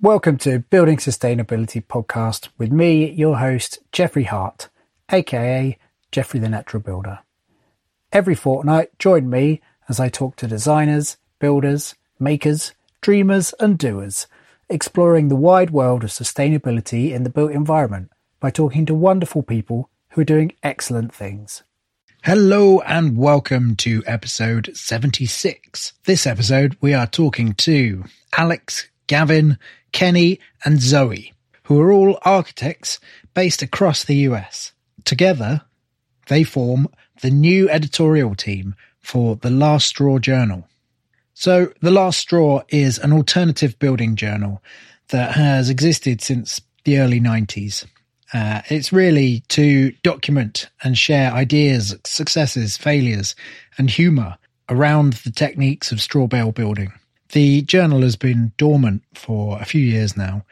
Welcome to Building Sustainability Podcast with me, your host, Jeffrey Hart, aka Jeffrey the Natural Builder. Every fortnight, join me as I talk to designers, builders, makers, dreamers, and doers, exploring the wide world of sustainability in the built environment by talking to wonderful people who are doing excellent things. Hello and welcome to episode 76. This episode, we are talking to Alex, Gavin, Kenny, and Zoe, who are all architects based across the US. Together, they form the new editorial team for The Last Straw Journal. So, The Last Straw is an alternative building journal that has existed since the early 90s. Uh, it's really to document and share ideas, successes, failures, and humour around the techniques of straw bale building. The journal has been dormant for a few years now,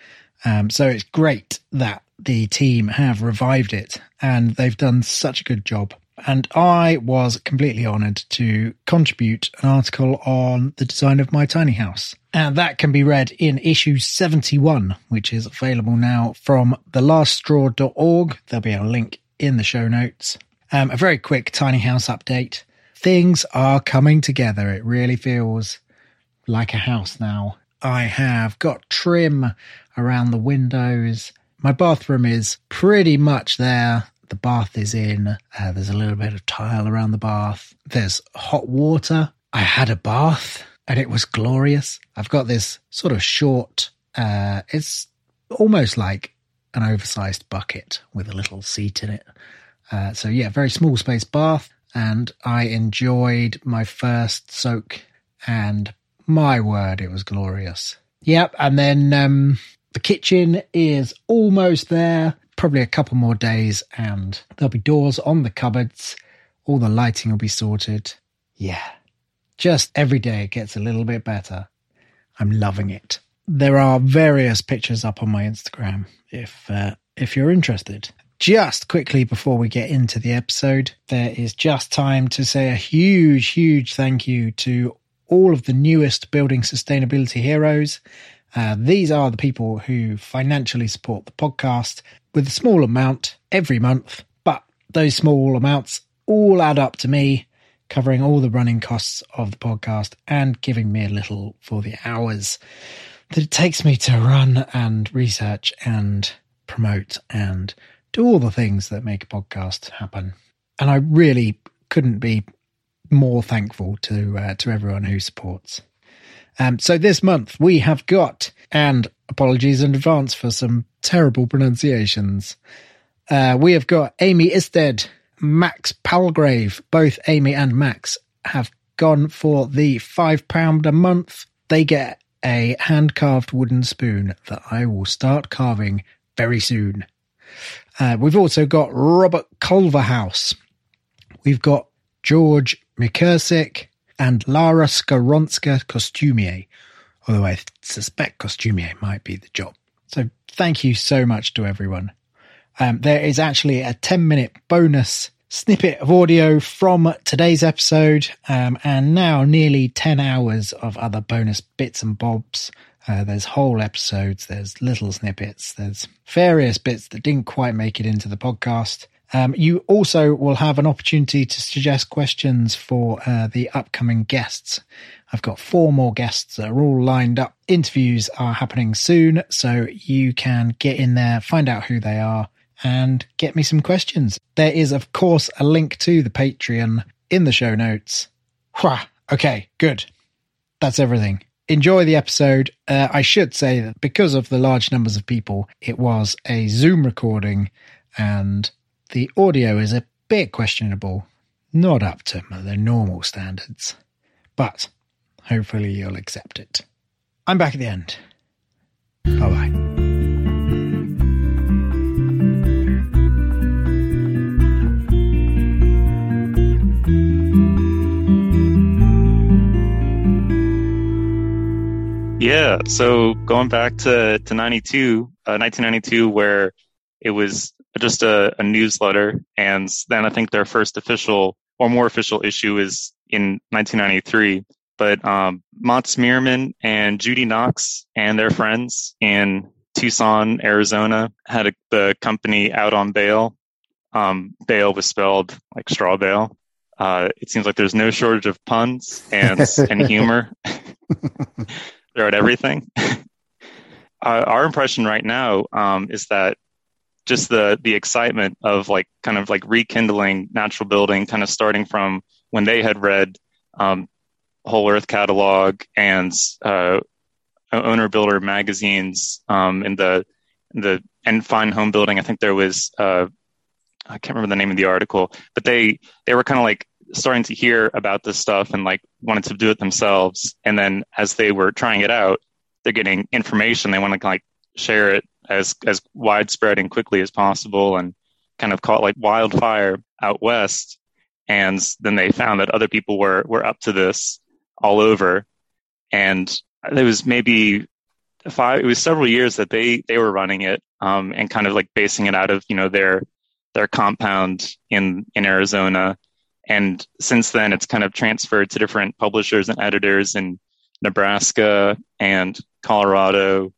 um, so it's great that the team have revived it and they've done such a good job. And I was completely honoured to contribute an article on the design of my tiny house. And that can be read in issue 71, which is available now from thelaststraw.org. There'll be a link in the show notes. Um, a very quick tiny house update. Things are coming together. It really feels like a house now. I have got trim around the windows. My bathroom is pretty much there. The bath is in. Uh, there's a little bit of tile around the bath. There's hot water. I had a bath and it was glorious. I've got this sort of short, uh, it's almost like an oversized bucket with a little seat in it. Uh, so yeah, very small space bath. And I enjoyed my first soak and my word, it was glorious. Yep. And then, um, the kitchen is almost there, probably a couple more days, and there'll be doors on the cupboards. All the lighting will be sorted. Yeah. Just every day it gets a little bit better. I'm loving it. There are various pictures up on my Instagram if uh, if you're interested. Just quickly before we get into the episode, there is just time to say a huge, huge thank you to all of the newest building sustainability heroes. Uh, these are the people who financially support the podcast with a small amount every month, but those small amounts all add up to me covering all the running costs of the podcast and giving me a little for the hours that it takes me to run and research and promote and do all the things that make a podcast happen. And I really couldn't be more thankful to uh, to everyone who supports. Um, so this month we have got, and apologies in advance for some terrible pronunciations. Uh, we have got Amy Isted, Max Palgrave. Both Amy and Max have gone for the five pound a month. They get a hand carved wooden spoon that I will start carving very soon. Uh, we've also got Robert Culverhouse. We've got George McKersick, and Lara Skaronska Costumier, although I suspect Costumier might be the job. So thank you so much to everyone. Um, there is actually a 10 minute bonus snippet of audio from today's episode, um, and now nearly 10 hours of other bonus bits and bobs. Uh, there's whole episodes, there's little snippets, there's various bits that didn't quite make it into the podcast. Um, you also will have an opportunity to suggest questions for uh, the upcoming guests. I've got four more guests that are all lined up. Interviews are happening soon, so you can get in there, find out who they are, and get me some questions. There is, of course, a link to the Patreon in the show notes. Okay, good. That's everything. Enjoy the episode. Uh, I should say that because of the large numbers of people, it was a Zoom recording and the audio is a bit questionable, not up to the normal standards. But hopefully you'll accept it. I'm back at the end. Bye bye. Yeah. So going back to, to 92, uh, 1992, where it was just a, a, newsletter. And then I think their first official or more official issue is in 1993. But um, Matts Myhrman and Judy Knox and their friends in Tucson, Arizona, had a, the company out on bale. Um, bale was spelled like straw bale. Uh, it seems like there's no shortage of puns and and humor throughout everything. uh, our impression right now um, is that just the the excitement of like kind of like rekindling natural building, kind of starting from when they had read um, Whole Earth catalog and uh, owner builder magazines um, in the the and fine home building. I think there was uh, I can't remember the name of the article, but they they were kind of like starting to hear about this stuff and like wanted to do it themselves. And then as they were trying it out, they're getting information. They want to like share it as as widespread and quickly as possible and kind of caught like wildfire out west. And then they found that other people were were up to this all over. And it was maybe five it was several years that they they were running it um, and kind of like basing it out of you know their their compound in in Arizona. And since then it's kind of transferred to different publishers and editors in Nebraska and Colorado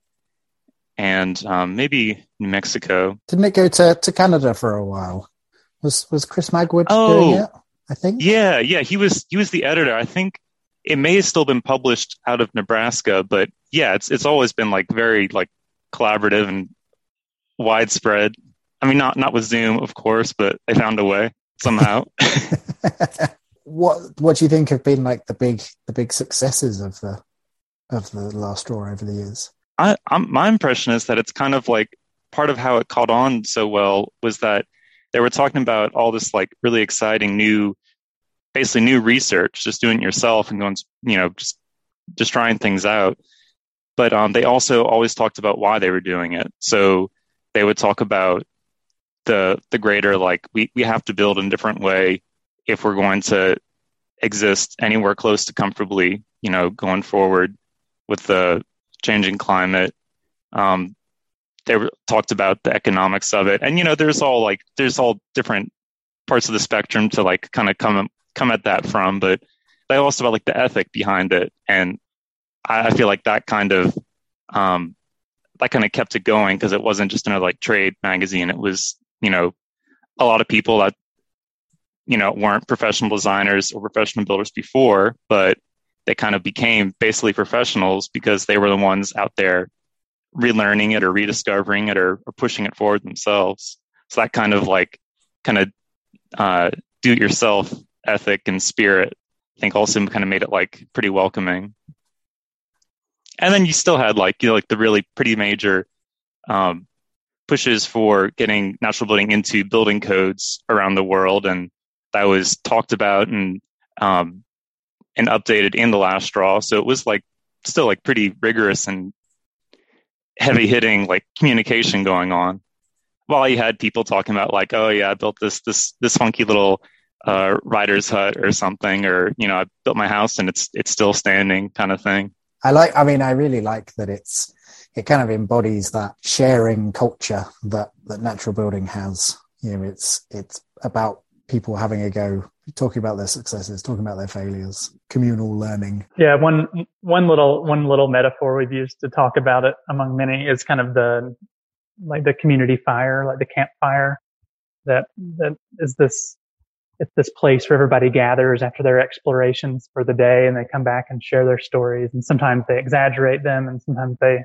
and um, maybe New Mexico. Didn't it go to, to Canada for a while? Was was Chris Magwood oh, doing it? I think. Yeah, yeah, he was he was the editor. I think it may have still been published out of Nebraska, but yeah, it's it's always been like very like collaborative and widespread. I mean, not not with Zoom, of course, but they found a way somehow. what what do you think have been like the big the big successes of the of the last straw over the years? I, I'm, my impression is that it's kind of like part of how it caught on so well was that they were talking about all this like really exciting new, basically new research, just doing it yourself and going, you know, just just trying things out. But um, they also always talked about why they were doing it. So they would talk about the the greater like we we have to build in a different way if we're going to exist anywhere close to comfortably, you know, going forward with the changing climate. Um, they were, talked about the economics of it, and you know, there's all like there's all different parts of the spectrum to like kind of come come at that from, but they also about like the ethic behind it, and I, I feel like that kind of um, that kind of kept it going because it wasn't just another like trade magazine. It was you know a lot of people that you know weren't professional designers or professional builders before, but they kind of became basically professionals because they were the ones out there relearning it or rediscovering it or, or pushing it forward themselves. So that kind of like kind of uh, do it yourself ethic and spirit, I think also kind of made it like pretty welcoming. And then you still had like, you know, like the really pretty major um, pushes for getting natural building into building codes around the world. And that was talked about and um, and updated in the last straw. So it was like still like pretty rigorous and heavy hitting like communication going on. While you had people talking about like, oh yeah, I built this this this funky little uh, writer's hut or something, or you know, I built my house and it's it's still standing, kind of thing. I like. I mean, I really like that it's it kind of embodies that sharing culture that that natural building has. You know, it's it's about people having a go, talking about their successes, talking about their failures, communal learning. Yeah, one one little one little metaphor we've used to talk about it among many is kind of the like the community fire, like the campfire. That that is this it's this place where everybody gathers after their explorations for the day and they come back and share their stories and sometimes they exaggerate them and sometimes they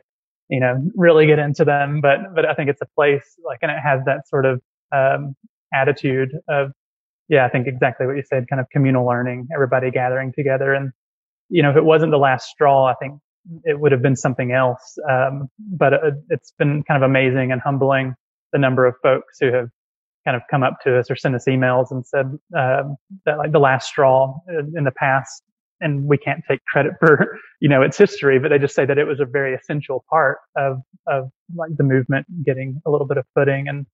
you know really get into them but but i think it's a place like and it has that sort of um, attitude of yeah i think exactly what you said kind of communal learning everybody gathering together. And you know if it wasn't the last straw i think it would have been something else. Um, but it, it's been kind of amazing and humbling the number of folks who have kind of come up to us or sent us emails and said um, that like the last straw in the past and we can't take credit for you know its history but they just say that it was a very essential part of of like the movement getting a little bit of footing and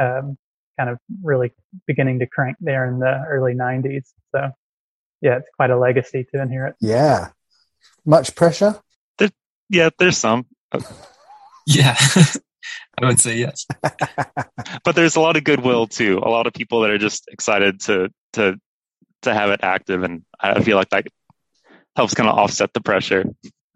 um, kind of really beginning to crank there in the early 90s so yeah it's quite a legacy to inherit yeah much pressure there, yeah there's some yeah I would say yes. but there's a lot of goodwill too. A lot of people that are just excited to to to have it active, and I feel like that helps kind of offset the pressure.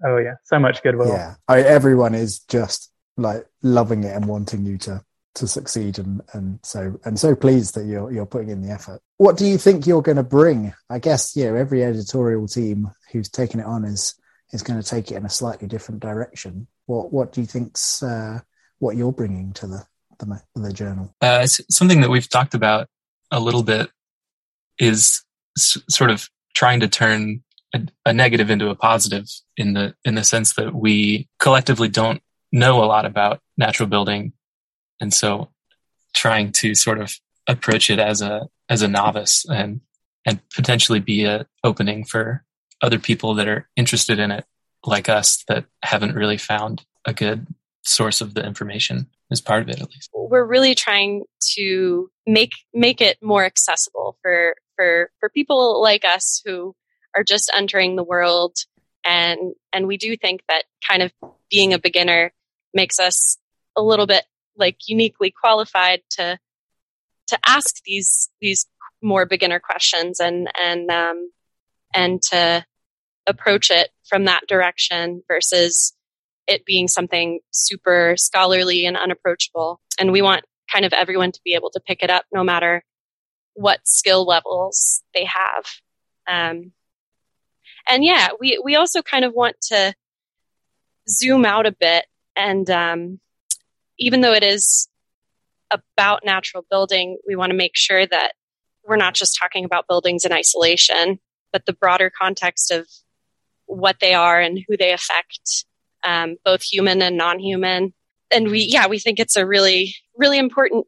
Oh yeah, so much goodwill. Yeah, I, everyone is just like loving it and wanting you to to succeed, and and so and so pleased that you're you're putting in the effort. What do you think you're going to bring? I guess you know every editorial team who's taken it on is is going to take it in a slightly different direction. What what do you think's uh, what you're bringing to the the, the journal. Uh, it's something that we've talked about a little bit is s- sort of trying to turn a, a, negative into a positive in the in the sense that we collectively don't know a lot about natural building, and so trying to sort of approach it as a as a novice and and potentially be a opening for other people that are interested in it like us that haven't really found a good source of the information as part of it at least. We're really trying to make make it more accessible for for for people like us who are just entering the world. And and we do think that kind of being a beginner makes us a little bit like uniquely qualified to to ask these these more beginner questions and and um and to approach it from that direction versus it being something super scholarly and unapproachable. And we want kind of everyone to be able to pick it up no matter what skill levels they have. Um, and yeah, we, we also kind of want to zoom out a bit. And um, even though it is about natural building, we want to make sure that we're not just talking about buildings in isolation, but the broader context of what they are and who they affect um, both human and non-human. And we, yeah, we think it's a really, really important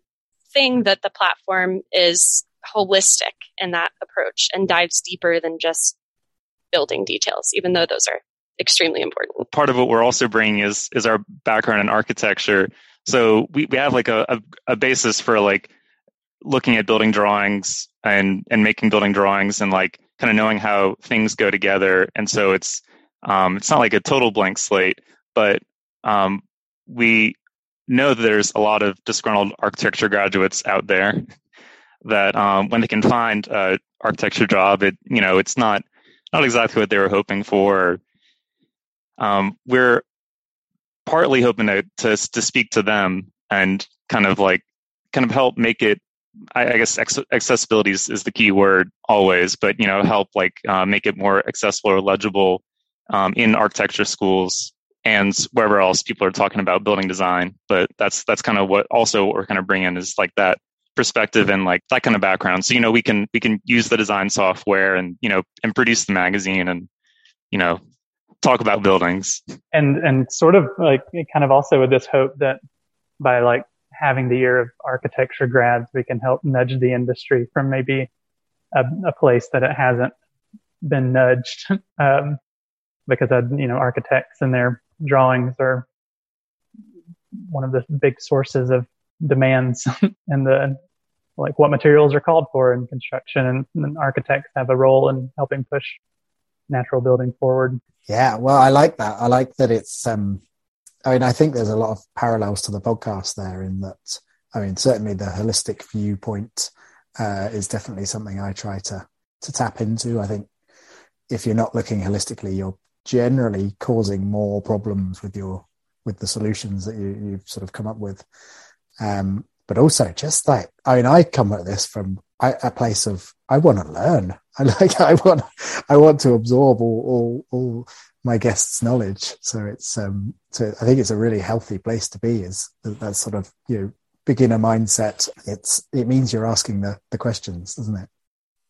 thing that the platform is holistic in that approach and dives deeper than just building details, even though those are extremely important. Part of what we're also bringing is is our background in architecture. So we, we have like a, a, a basis for like looking at building drawings and and making building drawings and like kind of knowing how things go together. And so it's um, it's not like a total blank slate, but um, we know that there's a lot of disgruntled architecture graduates out there that um, when they can find a architecture job, it you know it's not not exactly what they were hoping for. Um, we're partly hoping to, to to speak to them and kind of like kind of help make it I, I guess accessibility is, is, the key word always, but you know, help like uh, make it more accessible or legible um, in architecture schools and wherever else people are talking about building design. But that's that's kind of what also what we're kind of bringing is like that perspective and like that kind of background. So you know we can we can use the design software and you know and produce the magazine and you know talk about buildings. And and sort of like kind of also with this hope that by like having the year of architecture grads we can help nudge the industry from maybe a, a place that it hasn't been nudged. Um, because I, you know, architects and their drawings are one of the big sources of demands and the like what materials are called for in construction. And, and architects have a role in helping push natural building forward. Yeah, well, I like that. I like that it's. Um, I mean, I think there's a lot of parallels to the podcast there in that. I mean, certainly the holistic viewpoint uh, is definitely something I try to to tap into. I think if you're not looking holistically, you're generally causing more problems with your with the solutions that you, you've sort of come up with. Um, but also just like I mean, I come at this from a place of I want to learn. I like I want I want to absorb all all, all my guests' knowledge. So it's um so I think it's a really healthy place to be. Is that sort of you know beginner mindset. It's it means you're asking the the questions, doesn't it?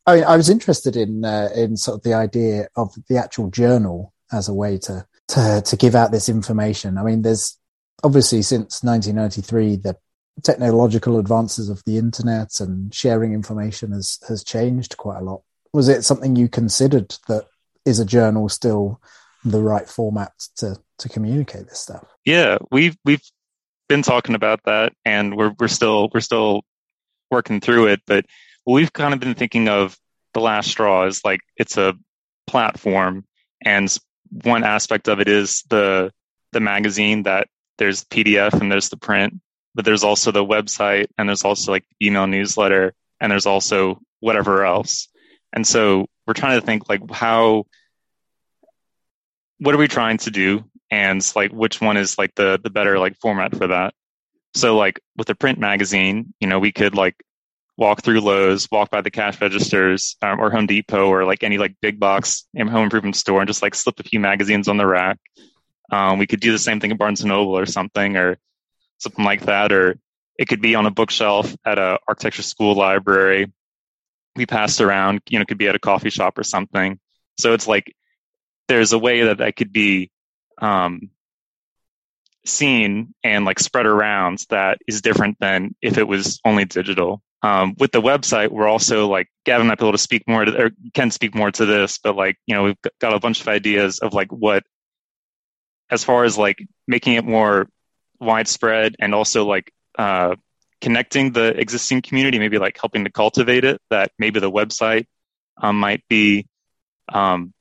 I mean, I was interested in uh, in sort of the idea of the actual journal as a way to to to give out this information. I mean, there's obviously since 1993 the technological advances of the internet and sharing information has has changed quite a lot. Was it something you considered that is a journal still the right format to to communicate this stuff? Yeah, we've we've been talking about that, and we're we're still we're still working through it. But we've kind of been thinking of the last straw as like it's a platform, and one aspect of it is the the magazine that there's PDF and there's the print, but there's also the website and there's also like email newsletter and there's also whatever else. And so we're trying to think like how what are we trying to do and like which one is like the the better like format for that. So like with a print magazine, you know, we could like walk through Lowe's, walk by the cash registers, um, or Home Depot, or like any like big box home improvement store, and just like slip a few magazines on the rack. Um, we could do the same thing at Barnes and Noble or something, or something like that, or it could be on a bookshelf at a architecture school library. We passed around, you know, could be at a coffee shop or something. So it's like there's a way that that could be um, seen and like spread around that is different than if it was only digital. Um, with the website, we're also like Gavin might be able to speak more to, or can speak more to this, but like you know we've got a bunch of ideas of like what, as far as like making it more widespread and also like uh, connecting the existing community, maybe like helping to cultivate it. That maybe the website um, might be um,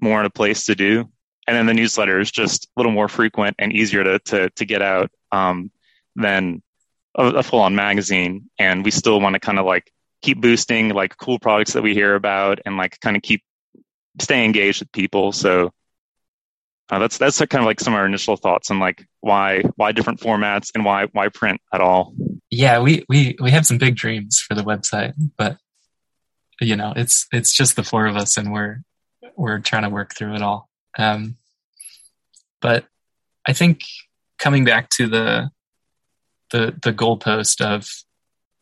more in a place to do, and then the newsletter is just a little more frequent and easier to to, to get out um, than a, a full on magazine, and we still want to kind of like keep boosting like cool products that we hear about and like kind of keep stay engaged with people. So uh, that's that's kind of like some of our initial thoughts on like why why different formats and why why print at all. Yeah, we we we have some big dreams for the website, but you know it's it's just the four of us, and we're we're trying to work through it all. Um, but I think coming back to the the the goalpost of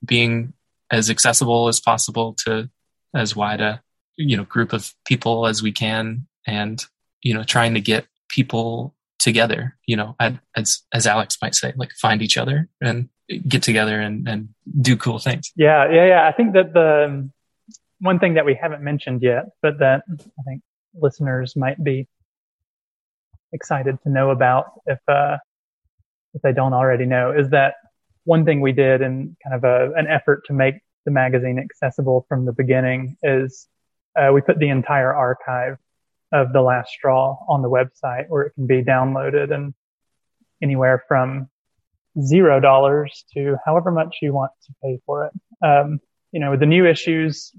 being as accessible as possible to as wide a you know group of people as we can and you know trying to get people together you know as as alex might say like find each other and get together and and do cool things. Yeah yeah yeah. I think that the um, one thing that we haven't mentioned yet but that i think listeners might be excited to know about if uh if they don't already know is that one thing we did in kind of a, an effort to make the magazine accessible from the beginning is uh, we put the entire archive of the last straw on the website where it can be downloaded and anywhere from zero dollars to however much you want to pay for it. Um, you know, the new issues,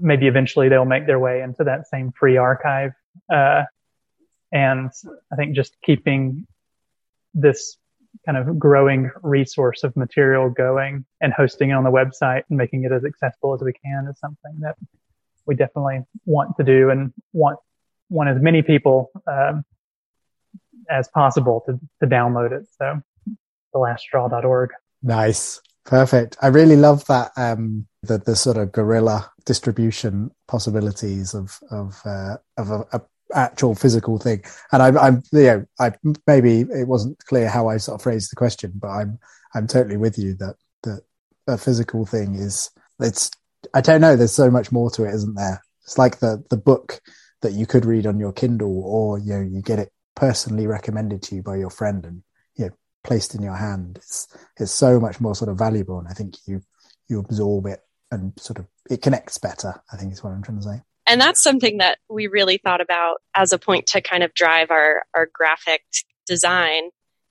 maybe eventually they'll make their way into that same free archive. Uh, and I think just keeping this kind of growing resource of material going and hosting it on the website and making it as accessible as we can is something that we definitely want to do and want want as many people um, as possible to, to download it. So thelaststraw.org. Nice. Perfect. I really love that um, the the sort of guerrilla distribution possibilities of of uh, of a, a, actual physical thing. And I'm I'm you know I maybe it wasn't clear how I sort of phrased the question, but I'm I'm totally with you that that a physical thing is it's I don't know. There's so much more to it, isn't there? It's like the the book that you could read on your Kindle, or you know, you get it personally recommended to you by your friend and you know placed in your hand. It's it's so much more sort of valuable, and I think you you absorb it and sort of it connects better. I think is what I'm trying to say. And that's something that we really thought about as a point to kind of drive our our graphic design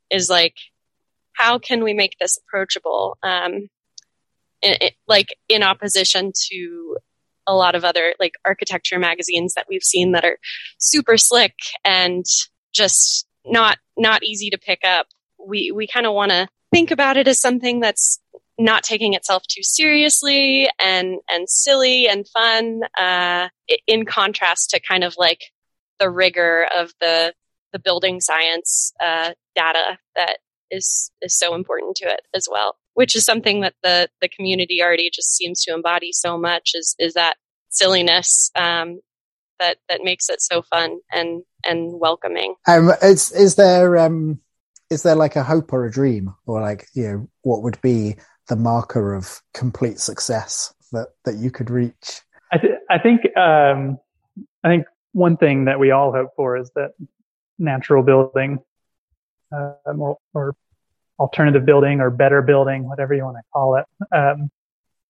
is like how can we make this approachable um, like in opposition to a lot of other like architecture magazines that we've seen that are super slick and just not not easy to pick up. We we kind of want to think about it as something that's not taking itself too seriously and and silly and fun uh, in contrast to kind of like the rigor of the the building science uh, data that is is so important to it as well which is something that the the community already just seems to embody so much is is that silliness um, that that makes it so fun and and welcoming. Um is is there um is there like a hope or a dream or like you know what would be the marker of complete success that that you could reach? I, th- I think um i think one thing that we all hope for is that natural building uh, or, or alternative building or better building, whatever you want to call it, um,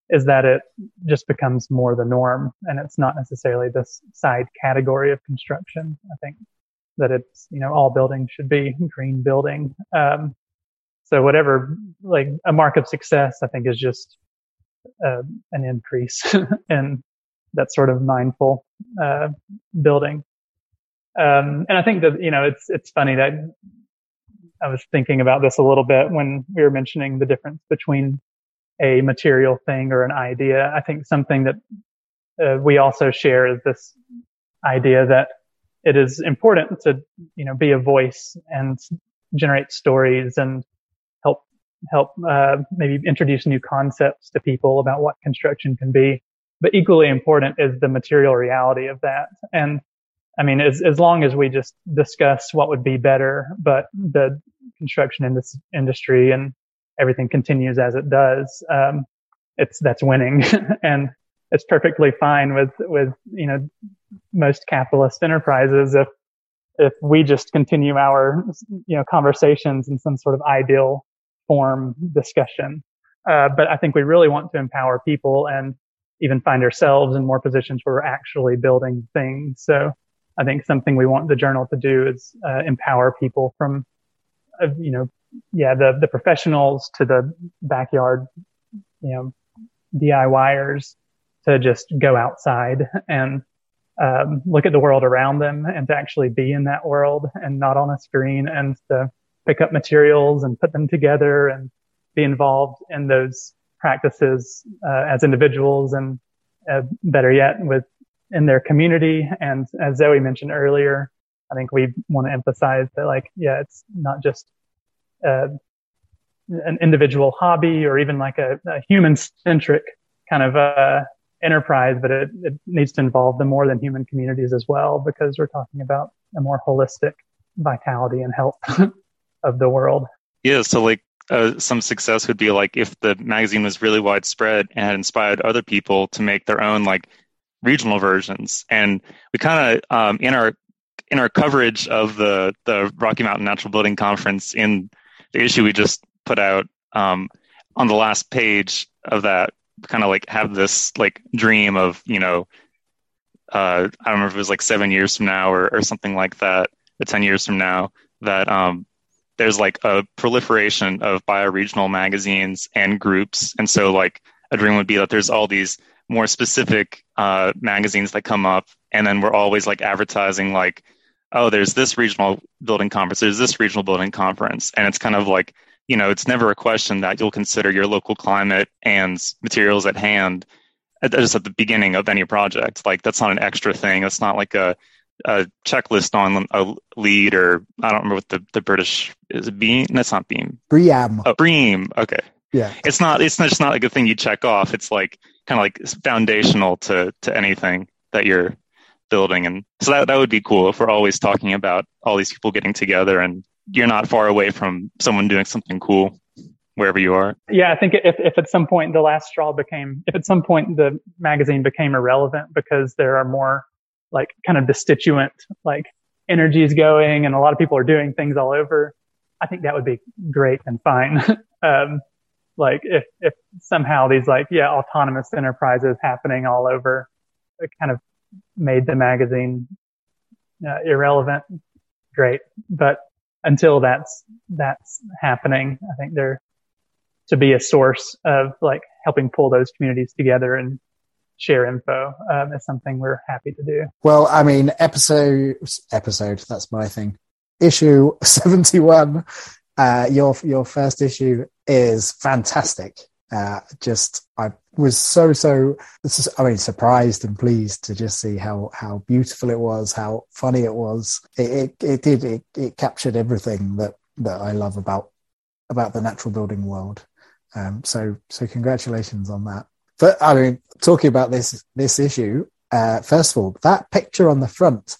is that it just becomes more the norm and it's not necessarily this side category of construction. I think that it's, you know, all buildings should be green building. Um, so whatever, like a mark of success, I think is just uh, an increase in that sort of mindful uh, building. Um, and I think that, you know, it's, it's funny that I was thinking about this a little bit when we were mentioning the difference between a material thing or an idea. I think something that uh, we also share is this idea that it is important to, you know, be a voice and generate stories and help help uh, maybe introduce new concepts to people about what construction can be. But equally important is the material reality of that. And I mean, as, as long as we just discuss what would be better, but the construction in this industry and everything continues as it does, um, it's that's winning, and it's perfectly fine with with you know most capitalist enterprises if if we just continue our you know conversations in some sort of ideal form discussion. Uh, but I think we really want to empower people and even find ourselves in more positions where we're actually building things. So I think something we want the journal to do is uh, empower people from, uh, you know, yeah, the the professionals to the backyard, you know, DIYers to just go outside and um, look at the world around them and to actually be in that world and not on a screen and to pick up materials and put them together and be involved in those practices uh, as individuals and uh, better yet with in their community. And as Zoe mentioned earlier, I think we want to emphasize that like, yeah, it's not just uh, an individual hobby or even like a, a human centric kind of uh, enterprise, but it, it needs to involve the more than human communities as well, because we're talking about a more holistic vitality and health of the world. Yeah. So like uh, some success would be like if the magazine was really widespread and inspired other people to make their own like regional versions. And we kind of um, in our in our coverage of the the Rocky Mountain Natural Building Conference in the issue we just put out um, on the last page of that, kind of like have this like dream of you know uh, I don't remember if it was like seven years from now or, or something like that, or ten years from now that um, there's like a proliferation of bioregional magazines and groups, and so like a dream would be that there's all these more specific uh, magazines that come up, and then we're always like advertising like, oh, there's this regional building conference, there's this regional building conference, and it's kind of like you know, it's never a question that you'll consider your local climate and materials at hand just at the beginning of any project. Like that's not an extra thing. It's not like a, a checklist on a LEED or I don't remember what the, the British is it BEAM? That's not BEAM. BREEAM. Oh, BREEAM. Okay. Yeah. It's not. It's just not like a thing you check off. It's like kind of like foundational to to anything that you're building, and so that that would be cool if we're always talking about all these people getting together, and you're not far away from someone doing something cool wherever you are. Yeah, I think if if at some point the last straw became, if at some point the magazine became irrelevant because there are more like kind of destituent like energies going, and a lot of people are doing things all over. I think that would be great and fine. um, like if if somehow these like yeah autonomous enterprises happening all over kind of made the magazine uh, irrelevant great but until that's that's happening i think there to be a source of like helping pull those communities together and share info um, is something we're happy to do Well, I mean, episode episode that's my thing. Issue seventy one. Uh, your your first issue is fantastic. Uh, just I was so so. I mean, surprised and pleased to just see how how beautiful it was, how funny it was. It it, it did it, it captured everything that that I love about about the natural building world. Um, so so congratulations on that. But I mean, talking about this this issue, uh, first of all, that picture on the front.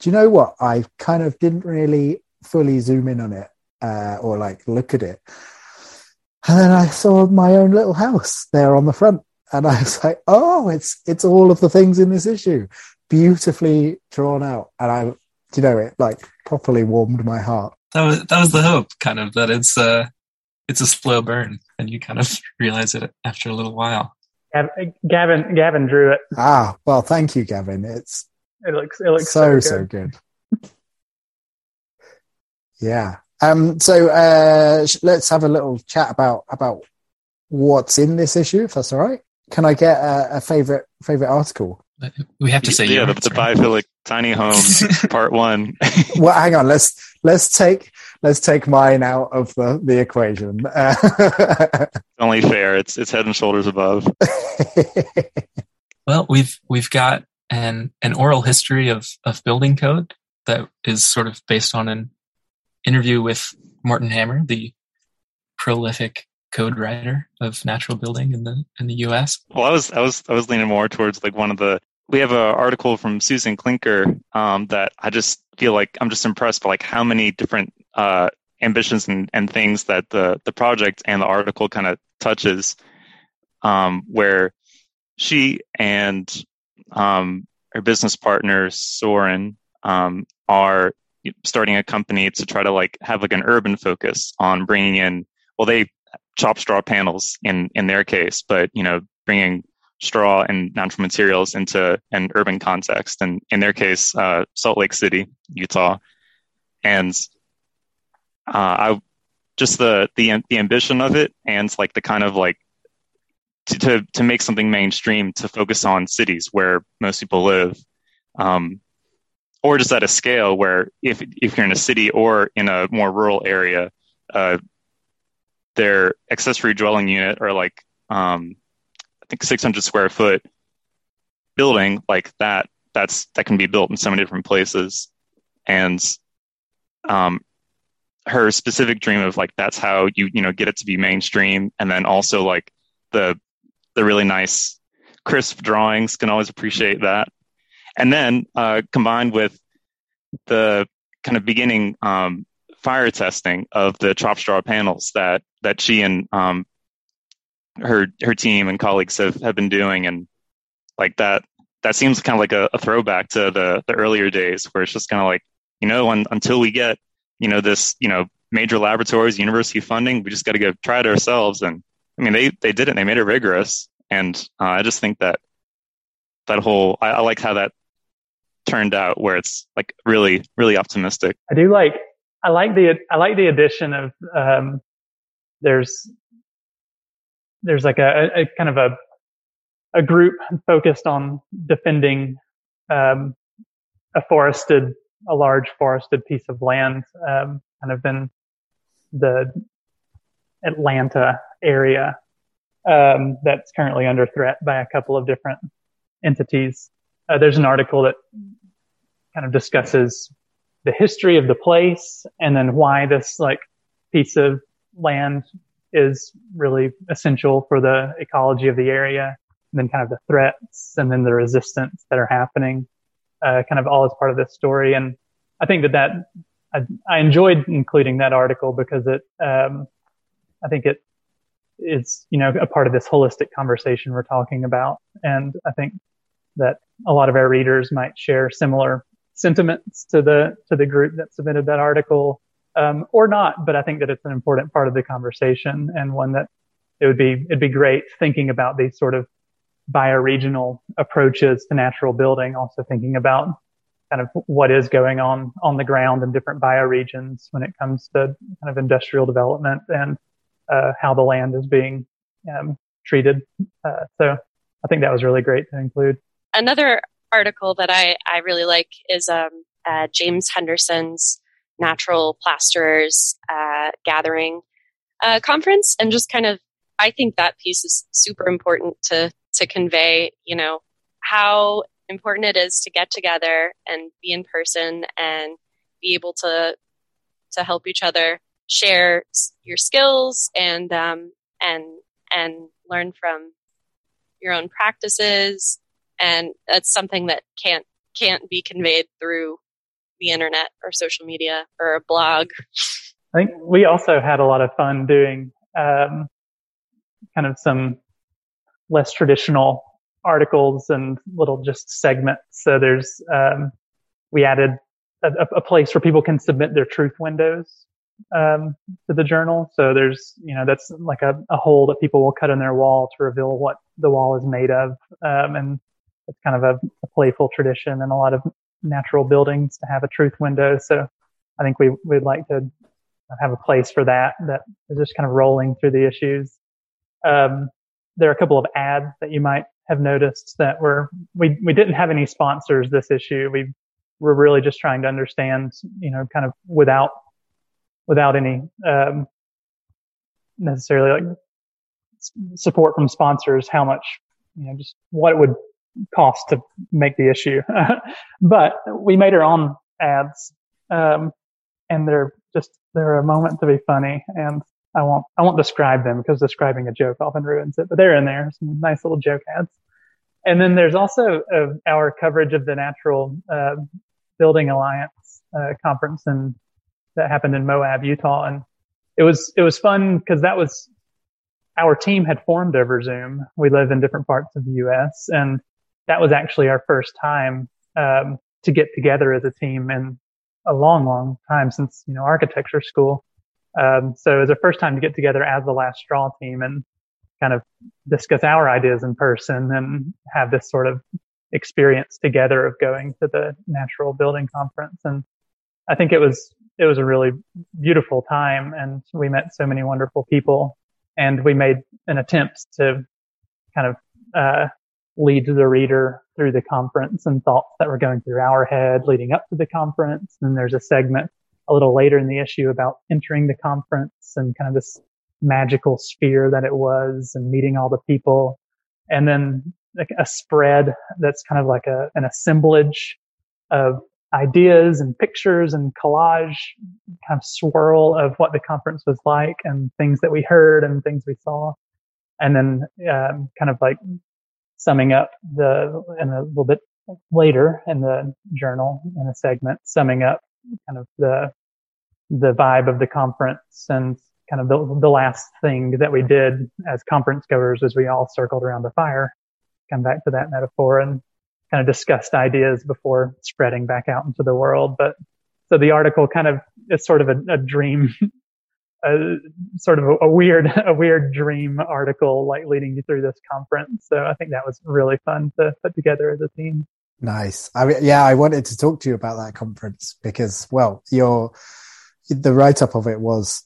Do you know what? I kind of didn't really fully zoom in on it uh, or like look at it, and then I saw my own little house there on the front, and I was like, "Oh, it's it's all of the things in this issue, beautifully drawn out." And I, you know, it like properly warmed my heart. That was that was the hope, kind of that it's uh it's a slow burn, and you kind of realize it after a little while. Gavin gavin drew it Ah, well, thank you, Gavin. It's it looks it looks so so, so good. yeah. Um. So uh, sh- let's have a little chat about about what's in this issue, if that's all right. Can I get a, a favorite favorite article? We have to say yeah, the, the biophilic tiny home part one. Well, hang on. Let's let's take let's take mine out of the the equation. It's only fair. It's it's head and shoulders above. Well, we've we've got an an oral history of of building code that is sort of based on an interview with Martin Hammer, the prolific code writer of natural building in the in the U.S. Well, I was I was I was leaning more towards like one of the. We have an article from Susan Klinker um, that I just feel like I'm just impressed by like how many different uh, ambitions and, and things that the the project and the article kind of touches. Um, where she and um, her business partner Soren um, are starting a company to try to like have like an urban focus on bringing in. Well, they chop straw panels in in their case, but you know, bringing straw and natural materials into an urban context, and in their case, uh, Salt Lake City, Utah, and uh, I just the the the ambition of it, and like the kind of like to, to to make something mainstream to focus on cities where most people live, um, or just at a scale where if if you're in a city or in a more rural area, uh, their accessory dwelling unit or like um, I think 600 square foot building like that that's that can be built in so many different places, and um, her specific dream of like that's how you you know get it to be mainstream, and then also like the the really nice crisp drawings can always appreciate that and then uh, combined with the kind of beginning um, fire testing of the chop straw panels that that she and um, her her team and colleagues have, have been doing and like that that seems kind of like a, a throwback to the the earlier days where it's just kind of like you know un, until we get you know this you know major laboratories university funding we just got to go try it ourselves and I mean, they they did it. They made it rigorous, and uh, I just think that that whole I, I like how that turned out, where it's like really really optimistic. I do like I like the I like the addition of um, there's there's like a, a kind of a a group focused on defending um, a forested a large forested piece of land um, kind of in the Atlanta area um, that's currently under threat by a couple of different entities. Uh, there's an article that kind of discusses the history of the place and then why this like piece of land is really essential for the ecology of the area and then kind of the threats and then the resistance that are happening uh, kind of all as part of this story. And i think that that i, I enjoyed including that article because it um, i think it is you know a part of this holistic conversation we're talking about. And i think that a lot of our readers might share similar sentiments to the to the group that submitted that article um, or not but i think that it's an important part of the conversation and one that it would be it'd be great thinking about these sort of bioregional approaches to natural building. Also thinking about kind of what is going on on the ground in different bioregions when it comes to kind of industrial development and uh, how the land is being um, treated. Uh, so I think that was really great to include. Another article that I, I really like is um, uh, James Henderson's Natural Plasterers uh, Gathering uh, conference, and just kind of I think that piece is super important to to convey. You know how important it is to get together and be in person and be able to to help each other share your skills and um, and and learn from your own practices and that's something that can't can't be conveyed through the internet or social media or a blog i think we also had a lot of fun doing um, kind of some less traditional articles and little just segments so there's um, we added a, a, place where people can submit their truth windows um, to the journal. So there's, you know, that's like a, a, hole that people will cut in their wall to reveal what the wall is made of. Um, and it's kind of a, a, playful tradition in a lot of natural buildings to have a truth window. So I think we, we'd like to have a place for that, that is just kind of rolling through the issues. Um, there are a couple of ads that you might have noticed that were, we, we didn't have any sponsors this issue. We were really just trying to understand, you know, kind of without without any um, necessarily like support from sponsors how much you know just what it would cost to make the issue but we made our own ads um, and they're just they're a moment to be funny and i won't i won't describe them because describing a joke often ruins it but they're in there some nice little joke ads and then there's also uh, our coverage of the natural uh, building alliance uh, conference in that happened in Moab, Utah. And it was, it was fun because that was, our team had formed over Zoom. We live in different parts of the U.S. and that was actually our first time, um, to get together as a team in a long, long time since, you know, architecture school. Um, so it was our first time to get together as the last straw team and kind of discuss our ideas in person and have this sort of experience together of going to the natural building conference. And I think it was it was a really beautiful time and we met so many wonderful people and we made an attempt to kind of uh, lead the reader through the conference and thoughts that were going through our head leading up to the conference. And there's a segment a little later in the issue about entering the conference and kind of this magical sphere that it was and meeting all the people. And then like a spread that's kind of like a, an assemblage of ideas and pictures and collage kind of swirl of what the conference was like and things that we heard and things we saw. And then um, kind of like summing up the, and a little bit later in the journal in a segment, summing up kind of the, the vibe of the conference and kind of the, the last thing that we did as conference goers as we all circled around the fire. Come back to that metaphor and kind of discussed ideas before spreading back out into the world. But so the article kind of is sort of a, a dream, a, sort of a, a, weird, a weird dream article, like leading you through this conference. So I think that was really fun to put together as a team. Nice. I yeah, I wanted to talk to you about that conference because, well, your the write up of it was,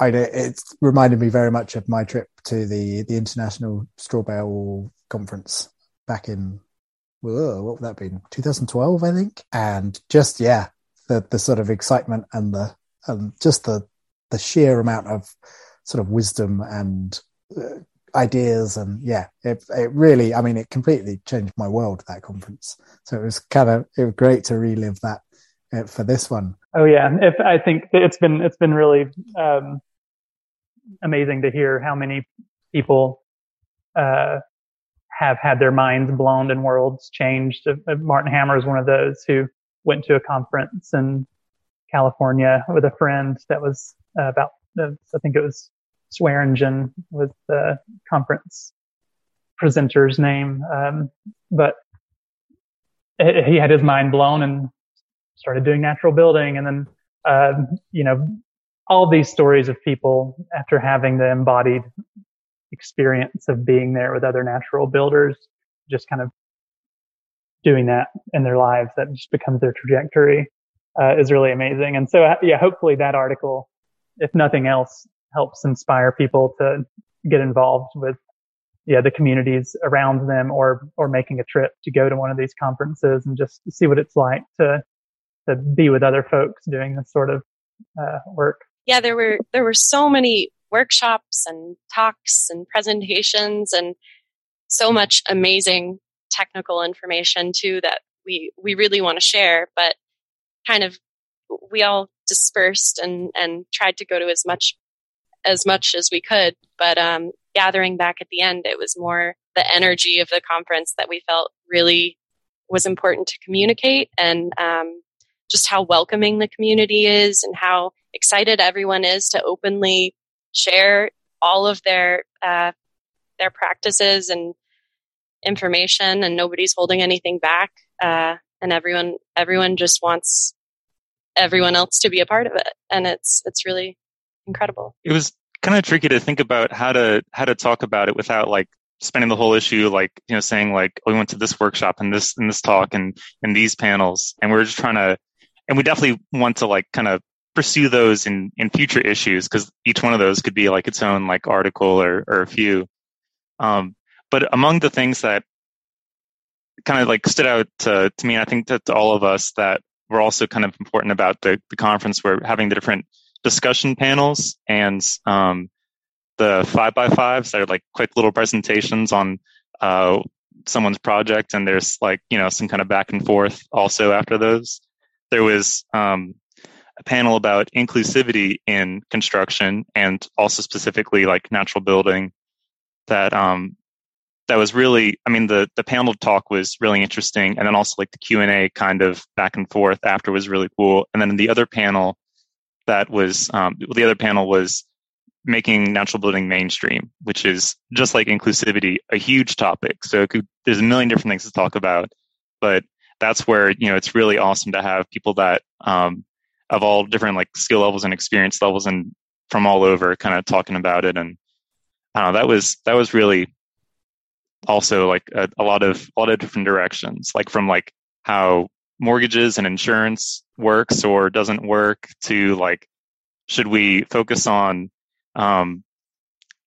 I it reminded me very much of my trip to the the International Straw Bale Conference back in whoa, what would that be? 2012, I think. And just, yeah, the, the sort of excitement and the, and just the, the sheer amount of sort of wisdom and uh, ideas. And yeah, it, it really, I mean, it completely changed my world, that conference. So it was kind of, it was great to relive that uh, for this one. Oh yeah. If I think it's been, it's been really, um, amazing to hear how many people, uh, have had their minds blown and worlds changed. Uh, uh, Martin Hammer is one of those who went to a conference in California with a friend that was uh, about, uh, I think it was Swearingen was the conference presenter's name. Um, but he had his mind blown and started doing natural building. And then, uh, you know, all these stories of people after having the embodied experience of being there with other natural builders, just kind of doing that in their lives, that just becomes their trajectory, uh, is really amazing. And so, uh, yeah, hopefully that article, if nothing else, helps inspire people to get involved with yeah the communities around them or or making a trip to go to one of these conferences and just see what it's like to to be with other folks doing this sort of uh, work. Yeah there were there were so many workshops and talks and presentations and so much amazing technical information too that we we really want to share but kind of we all dispersed and and tried to go to as much as much as we could. But um gathering back at the end, it was more the energy of the conference that we felt really was important to communicate and um, just how welcoming the community is and how excited everyone is to openly share all of their uh, their practices and information and nobody's holding anything back uh, and everyone everyone just wants everyone else to be a part of it. And it's it's really incredible. It was kind of tricky to think about how to how to talk about it without like spending the whole issue like you know saying like oh, we went to this workshop and this and this talk and and these panels. And we're just trying to and we definitely want to like kind of pursue those in in future issues because each one of those could be like its own like article or or a few. Um but among the things that kind of like stood out to, to me i think that to all of us that were also kind of important about the, the conference were having the different discussion panels and um, the five by fives that are like quick little presentations on uh, someone's project, and there's like you know some kind of back and forth also after those. There was um, a panel about inclusivity in construction and also specifically like natural building that um, that was really i mean the the panel talk was really interesting and then also like the q&a kind of back and forth after was really cool and then the other panel that was um, the other panel was making natural building mainstream, which is just like inclusivity, a huge topic. So could, there's a million different things to talk about, but that's where you know it's really awesome to have people that um, of all different like skill levels and experience levels and from all over kind of talking about it and that was that was really also like a, a lot of a lot of different directions like from like how mortgages and insurance works or doesn't work to like should we focus on um,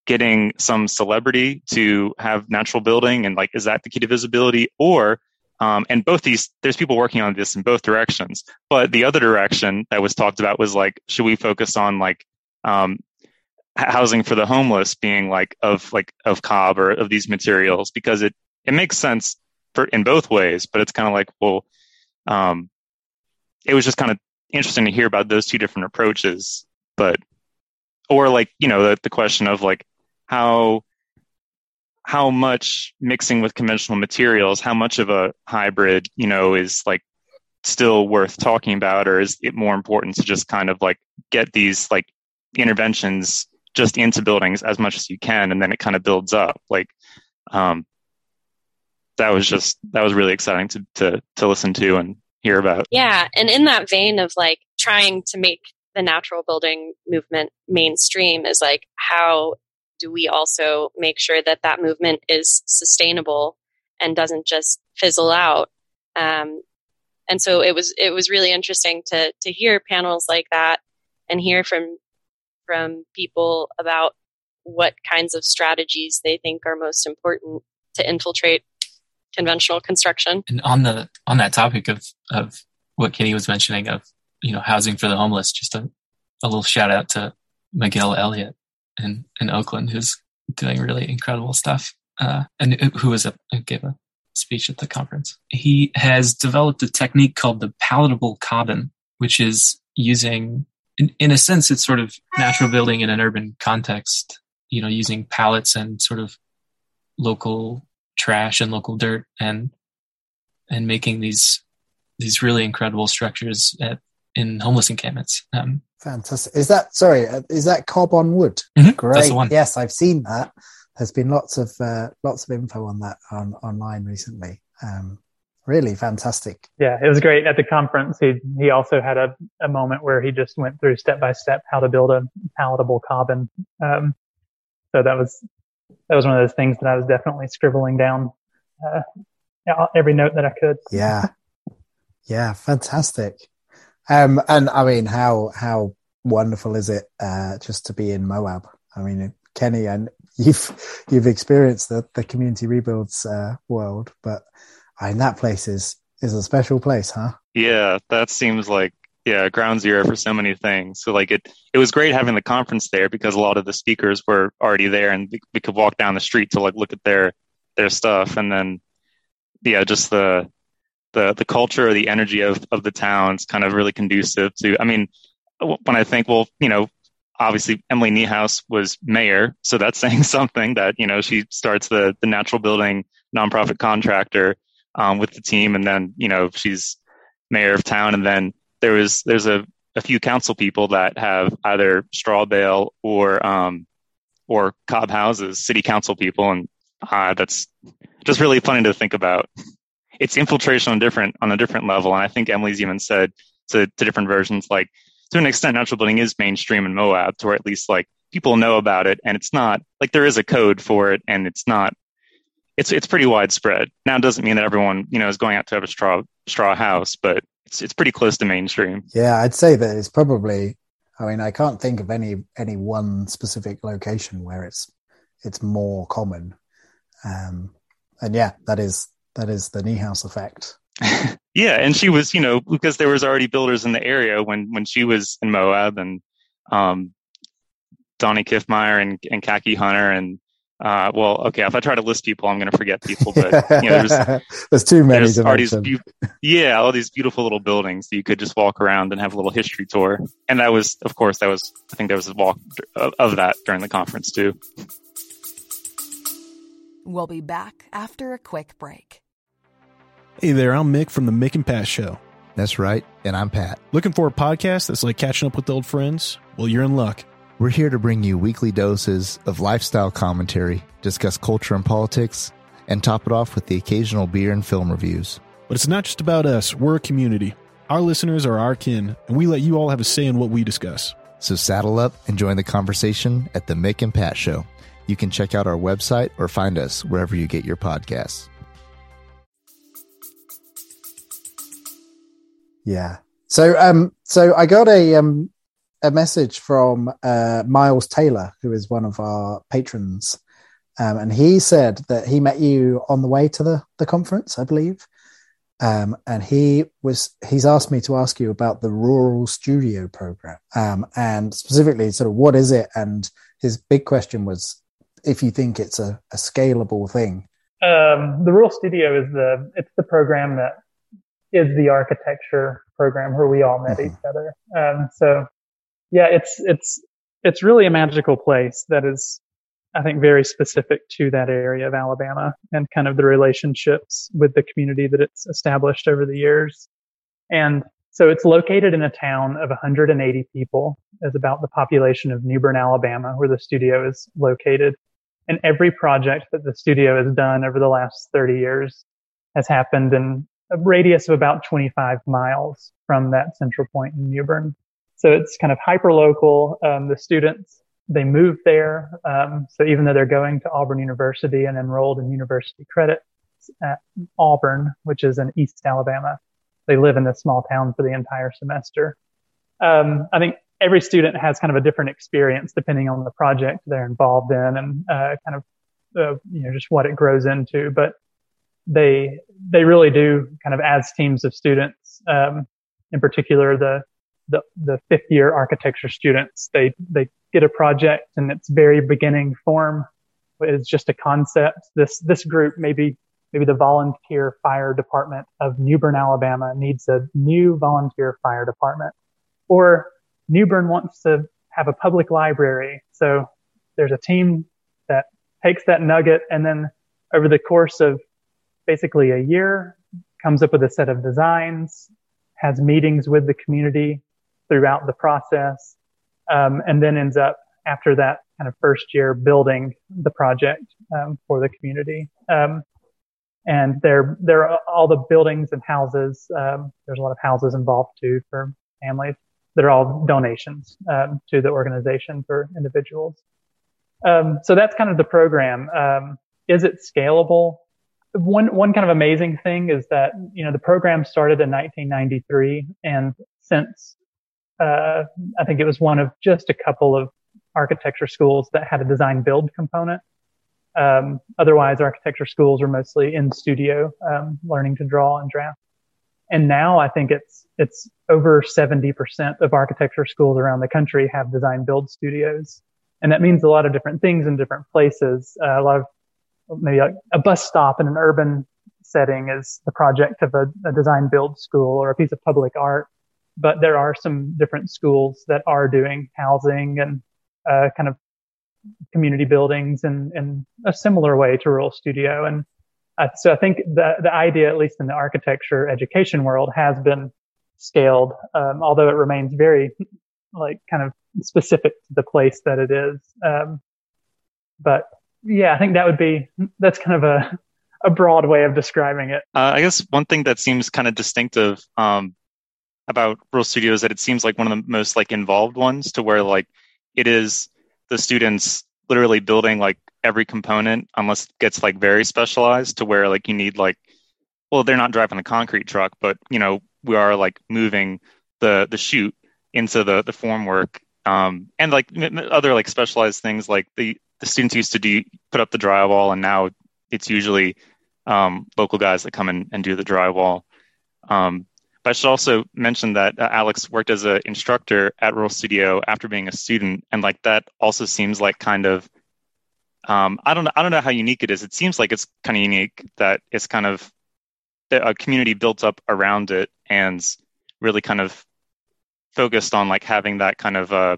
getting some celebrity to have natural building and like is that the key to visibility? Or um, and both these there's people working on this in both directions but the other direction that was talked about was like should we focus on like um, housing for the homeless being like of like of cob or of these materials because it it makes sense for in both ways but it's kind of like well um, it was just kind of interesting to hear about those two different approaches. But, or like, you know, the, the question of like how, how much mixing with conventional materials, how much of a hybrid, you know, is like still worth talking about, or is it more important to just kind of like get these like interventions just into buildings as much as you can, and then it kind of builds up. Like, um, that was just that was really exciting to to to listen to and hear about. Yeah, and in that vein of like trying to make the natural building movement mainstream is like how do we also make sure that that movement is sustainable and doesn't just fizzle out um, and so it was it was really interesting to to hear panels like that and hear from from people about what kinds of strategies they think are most important to infiltrate conventional construction. And on the on that topic of of what Kitty was mentioning of you know housing for the homeless, just a, a little shout out to Miguel Elliott in in Oakland, who's doing really incredible stuff, uh, and who was a gave a speech at the conference. He has developed a technique called the palatable cobbin, which is using in, in a sense it's sort of natural building in an urban context you know using pallets and sort of local trash and local dirt and and making these these really incredible structures at, in homeless encampments. Um, Fantastic. Is that sorry? Uh, is that cob on wood? Mm-hmm, Great. Yes, I've seen that. There's been lots of uh, lots of info on that on online recently. Um, really fantastic. Yeah, it was great at the conference. He he also had a, a moment where he just went through step by step how to build a palatable cobbin. Um, so that was that was one of those things that I was definitely scribbling down uh, every note that I could. Yeah, yeah, fantastic. Um, and I mean, how how wonderful is it uh, just to be in Moab? I mean, Kenny, and you've you've experienced the the community rebuilds uh, world, but I mean that place is is a special place, huh? Yeah, that seems like yeah ground zero for so many things. So like it it was great having the conference there because a lot of the speakers were already there, and we, could walk down the street to like look at their their stuff, and then yeah, just the the the culture, or the energy of of the town's kind of really conducive to. I mean, when I think, well, you know, obviously Emily Niehaus was mayor, so that's saying something that you know she starts the the natural building nonprofit contractor um, with the team, and then you know she's mayor of town, and then there was there's a a few council people that have either straw bale or um, or cob houses, city council people, and uh, that's just really funny to think about. It's infiltration on different on a different level, and I think Emily's even said to, to different versions like to an extent, natural building is mainstream in Moab, to where at least like people know about it, and it's not like there is a code for it, and it's not. It's it's pretty widespread. Now, it doesn't mean that everyone you know is going out to have a straw straw house, but it's it's pretty close to mainstream. Yeah, I'd say that it's probably. I mean, I can't think of any any one specific location where it's it's more common. Um, and yeah, that is that is the Niehaus effect. yeah, and she was, you know, because there was already builders in the area when when she was in Moab, and um, Doni Kiffmeyer and and Kaki Hunter, and uh, well, okay, if I try to list people, I'm going to forget people, but you know, there's there's too many. There's to these be- yeah, all these beautiful little buildings that you could just walk around and have a little history tour, and that was, of course, that was I think there was a walk of, of that during the conference too. We'll be back after a quick break. Hey there, I'm Mick from the Mick and Pat Show. That's right, and I'm Pat. Looking for a podcast that's like catching up with old friends? Well, you're in luck. We're here to bring you weekly doses of lifestyle commentary, discuss culture and politics, and top it off with the occasional beer and film reviews. But it's not just about us, we're a community. Our listeners are our kin, and we let you all have a say in what we discuss. So saddle up and join the conversation at the Mick and Pat Show. You can check out our website or find us wherever you get your podcasts. Yeah. So um so I got a um a message from uh Miles Taylor, who is one of our patrons. Um, and he said that he met you on the way to the, the conference, I believe. Um, and he was he's asked me to ask you about the rural studio program um, and specifically sort of what is it and his big question was if you think it's a, a scalable thing. Um, the Rural Studio is the it's the program that is the architecture program where we all met mm-hmm. each other. Um, so yeah, it's it's it's really a magical place that is, I think, very specific to that area of Alabama and kind of the relationships with the community that it's established over the years. And so it's located in a town of 180 people, as about the population of New Bern, Alabama, where the studio is located. And every project that the studio has done over the last 30 years has happened in a radius of about 25 miles from that central point in New Bern. So it's kind of hyper local. Um, the students, they move there. Um, so even though they're going to Auburn University and enrolled in university credits at Auburn, which is in East Alabama, they live in this small town for the entire semester. Um, I think every student has kind of a different experience depending on the project they're involved in and uh, kind of uh, you know just what it grows into. But they they really do kind of as teams of students. Um, in particular, the the the fifth year architecture students they they get a project in its very beginning form. It's just a concept. This this group maybe maybe the volunteer fire department of New Bern, Alabama needs a new volunteer fire department, or New Bern wants to have a public library. So there's a team that takes that nugget and then over the course of basically a year comes up with a set of designs, has meetings with the community throughout the process, um, and then ends up after that kind of first year building the project um, for the community. Um, and there, there are all the buildings and houses. Um, there's a lot of houses involved too for families that are all donations um, to the organization for individuals. um, so that's kind of the program. Is it scalable? One one kind of amazing thing is that you know the program started in 1993, and since uh, I think it was one of just a couple of architecture schools that had a design build component. Um, otherwise, architecture schools are mostly in studio, um, learning to draw and draft. And now I think it's it's over 70% of architecture schools around the country have design build studios, and that means a lot of different things in different places. Uh, a lot of maybe like a bus stop in an urban setting is the project of a, a design build school or a piece of public art. But there are some different schools that are doing housing and uh, kind of community buildings in, in a similar way to Rural Studio. And uh, so I think the, the idea, at least in the architecture education world, has been scaled, um, although it remains very like kind of specific to the place that it is. Um, but yeah, I think that would be, that's kind of a, a broad way of describing it. Uh, I guess one thing that seems kind of distinctive um, about Rural Studio is that it seems like one of the most like involved ones to where like it is the students literally building like every component unless it gets like very specialized to where like you need like well they're not driving the concrete truck but you know we are like moving the the chute into the the formwork um and like other like specialized things like the the students used to do put up the drywall and now it's usually um local guys that come in and do the drywall. Um but I should also mention that uh, Alex worked as an instructor at Rural Studio after being a student, and like that also seems like kind of um, I don't know I don't know how unique it is. It seems like it's kind of unique that it's kind of a community built up around it and really kind of focused on like having that kind of uh,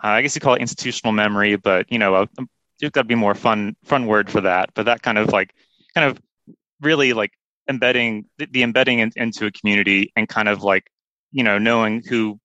I guess you call it institutional memory, but you know, uh, there's got to be more fun fun word for that. But that kind of like kind of really like embedding the, embedding in, into a community and kind of like you know knowing who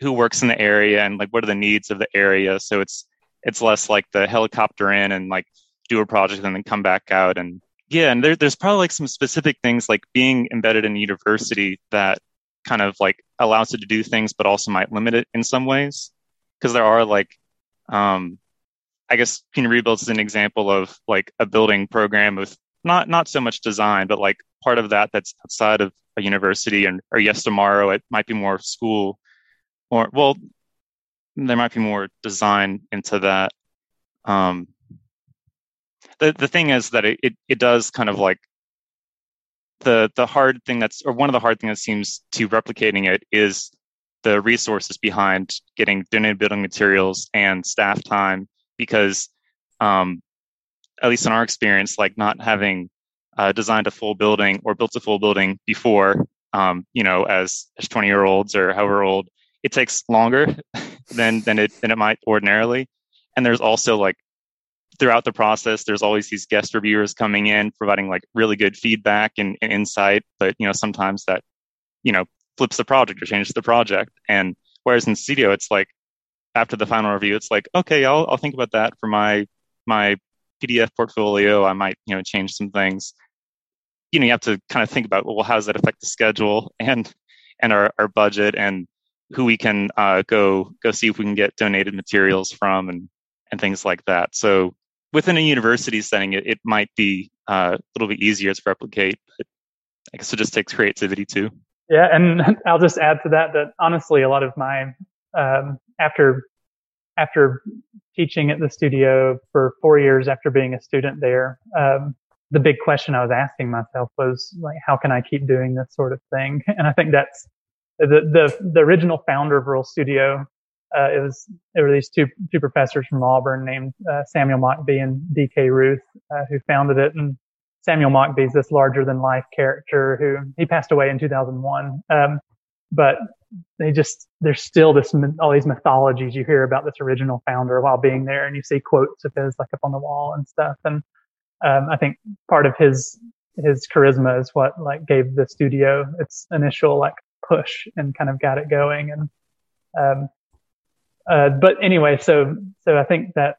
who works in the area and like what are the needs of the area. So it's it's less like the helicopter in and like do a project and then come back out. And yeah and there, there's probably like some specific things like being embedded in university that kind of like allows it to do things but also might limit it in some ways. Because there are like um i guess community rebuilds is an example of like a building program with not not so much design, but like part of that that's outside of a university and or Yestermorrow it might be more school or well there might be more design into that. Um, the the thing is that it, it, it does kind of like the the hard thing that's or one of the hard things that seems to replicating it is the resources behind getting donated building materials and staff time because um, at least in our experience, like not having uh, designed a full building or built a full building before, um, you know, as as twenty year olds or however old, it takes longer than than it than it might ordinarily. And there's also like throughout the process, there's always these guest reviewers coming in, providing like really good feedback and, and insight. But you know, sometimes that you know flips the project or changes the project. And whereas in studio, it's like after the final review, it's like, okay, I'll I'll think about that for my my PDF portfolio, I might, you know, change some things. You know, you have to kind of think about, well, how does that affect the schedule and and our, our budget and who we can uh, go go see if we can get donated materials from and and things like that. So within a university setting, it, it might be uh, a little bit easier to replicate, but I guess it just takes creativity too. Yeah, and I'll just add to that that honestly, a lot of my um, after after teaching at the studio for four years after being a student there, um, the big question I was asking myself was like, how can I keep doing this sort of thing? And I think that's the the, the original founder of Rural Studio. Uh, it was there were these two two professors from Auburn named uh, Samuel Mockbee and D.K. Ruth uh, who founded it. And Samuel Mockbee is this larger than life character who he passed away in 2001. Um, but they just there's still this all these mythologies you hear about this original founder while being there, and you see quotes of his like up on the wall and stuff. And um, I think part of his his charisma is what like gave the studio its initial like push and kind of got it going. And um, uh, but anyway, so so I think that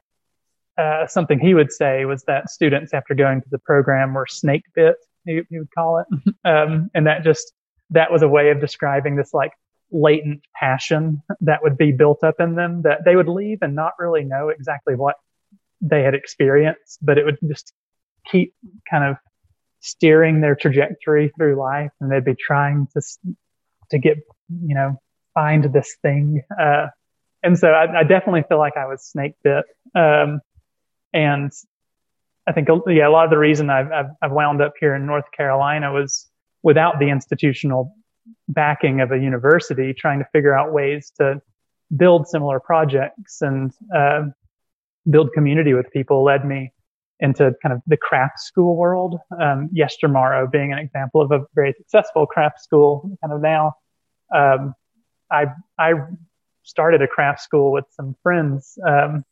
uh, something he would say was that students after going to the program were snake bit, he, he would call it, um, and that just that was a way of describing this like latent passion that would be built up in them that they would leave and not really know exactly what they had experienced, but it would just keep kind of steering their trajectory through life and they'd be trying to, to get, you know, find this thing. Uh, and so I, I, definitely feel like I was snake bit. Um, and I think, yeah, a lot of the reason I've, I've, I've wound up here in North Carolina was without the institutional backing of a university, trying to figure out ways to build similar projects and uh, build community with people led me into kind of the craft school world. Um, Yestermorrow being an example of a very successful craft school kind of now. Um, I, I started a craft school with some friends, um,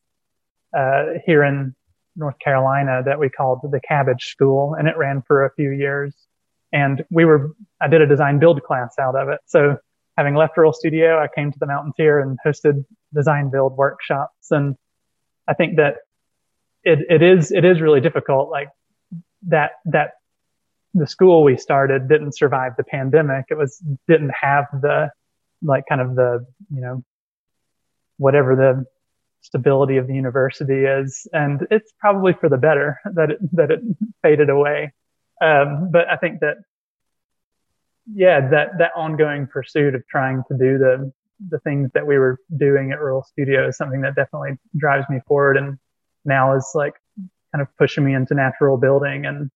uh, here in North Carolina that we called the Cabbage School and it ran for a few years. And we were, I did a design build class out of it. So having left Rural Studio, I came to the mountains here and hosted design build workshops. And I think that it, it is, it is really difficult. Like that, that the school we started didn't survive the pandemic. It was, didn't have the, like kind of the, you know, whatever the stability of the university is. And it's probably for the better that it, that it faded away. Um, but I think that, yeah, that, that ongoing pursuit of trying to do the, the things that we were doing at Rural Studio is something that definitely drives me forward and now is like kind of pushing me into natural building and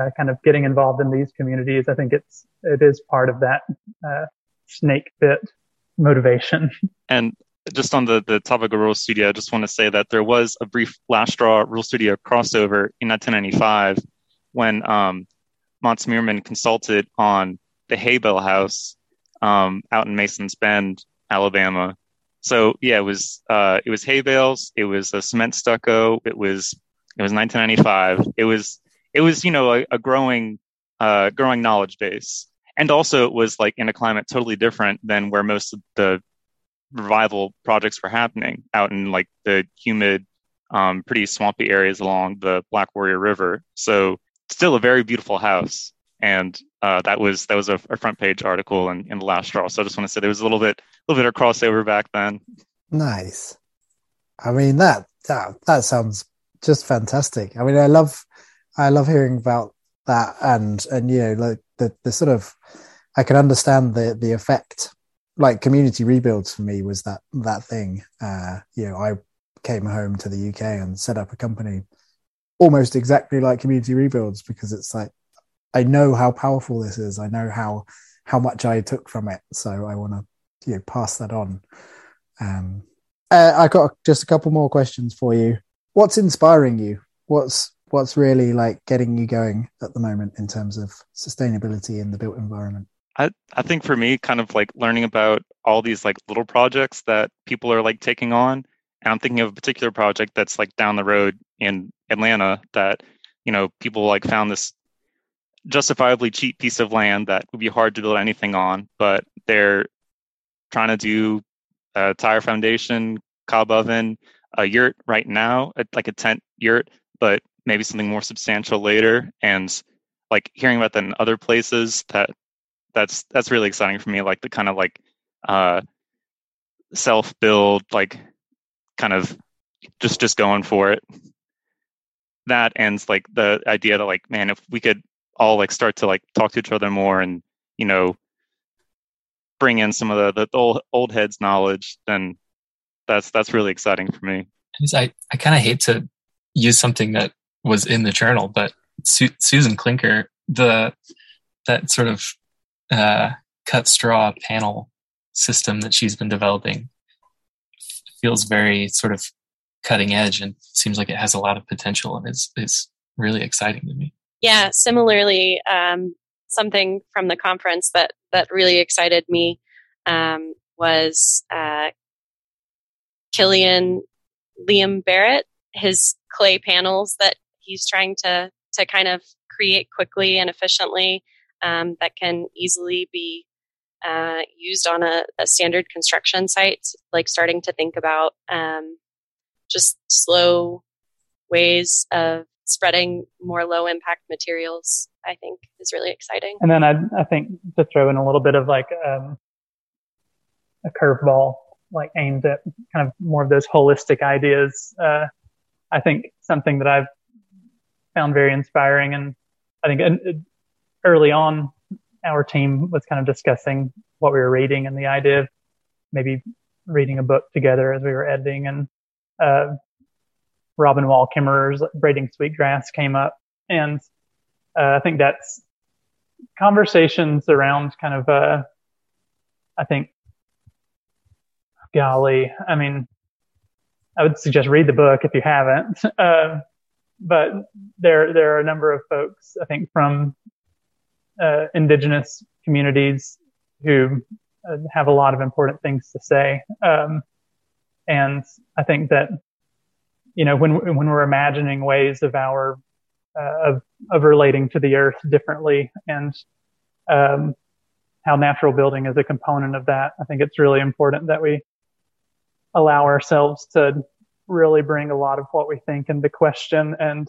uh, kind of getting involved in these communities. I think it's, it is part of that, uh, snake bit motivation. And just on the, the topic of Rural Studio, I just want to say that there was a brief Last Straw Rural Studio crossover in 1995 when um, Matts Myhrman consulted on the hay bale house um, out in Masons Bend, Alabama. So yeah, it was uh, it was hay bales, it was a cement stucco, it was it was 1995. It was it was you know a, a growing uh, growing knowledge base, and also it was like in a climate totally different than where most of the revival projects were happening out in like the humid, um, pretty swampy areas along the Black Warrior River. So still a very beautiful house. And uh, that was that was a, a, front page article in, in the last straw. So I just want to say there was a little bit a little bit of crossover back then. Nice. I mean that that that sounds just fantastic. I mean I love I love hearing about that and and you know like the the sort of I can understand the the effect like community rebuilds for me was that that thing. Uh, you know, I came home to the UK and set up a company almost exactly like community rebuilds because it's like I know how powerful this is. I know how how much I took from it, so I want to you know pass that on. Um, uh, I got just a couple more questions for you. What's inspiring you? What's what's really like getting you going at the moment in terms of sustainability in the built environment? I, I think for me, kind of like learning about all these like little projects that people are like taking on. And I'm thinking of a particular project that's like down the road in Atlanta that, you know, people like found this justifiably cheap piece of land that would be hard to build anything on, but they're trying to do a tire foundation, cob oven, a yurt right now, like a tent yurt, but maybe something more substantial later. And like hearing about that in other places that that's that's really exciting for me. Like the kind of like uh, self build, like kind of just just going for it. That ends like the idea that like man, if we could all like start to like talk to each other more and you know bring in some of the, the old old heads knowledge, then that's that's really exciting for me. I I kind of hate to use something that was in the journal, but Su- Susan Klinker, the that sort of uh, cut straw panel system that she's been developing feels very sort of cutting edge and seems like it has a lot of potential and it's is really exciting to me. Yeah, similarly, um, something from the conference that that really excited me um, was uh, Killian Liam Barrett, his clay panels that he's trying to to kind of create quickly and efficiently um, that can easily be uh, used on a, a, standard construction site, like starting to think about um, just slow ways of spreading more low impact materials, I think is really exciting. And then I, I think to throw in a little bit of like um, a curveball like aimed at kind of more of those holistic ideas. Uh, I think something that I've found very inspiring, and I think early on, our team was kind of discussing what we were reading and the idea of maybe reading a book together as we were editing. And uh, Robin Wall Kimmerer's Braiding Sweetgrass came up, and uh, I think that's conversations around kind of, uh, I think, golly, I mean, I would suggest read the book if you haven't. Uh, but there, there are a number of folks, I think, from uh, indigenous communities who uh, have a lot of important things to say. Um, and I think that, you know, when, when we're imagining ways of our uh, of of relating to the earth differently and um, how natural building is a component of that. I think it's really important that we allow ourselves to really bring a lot of what we think into question and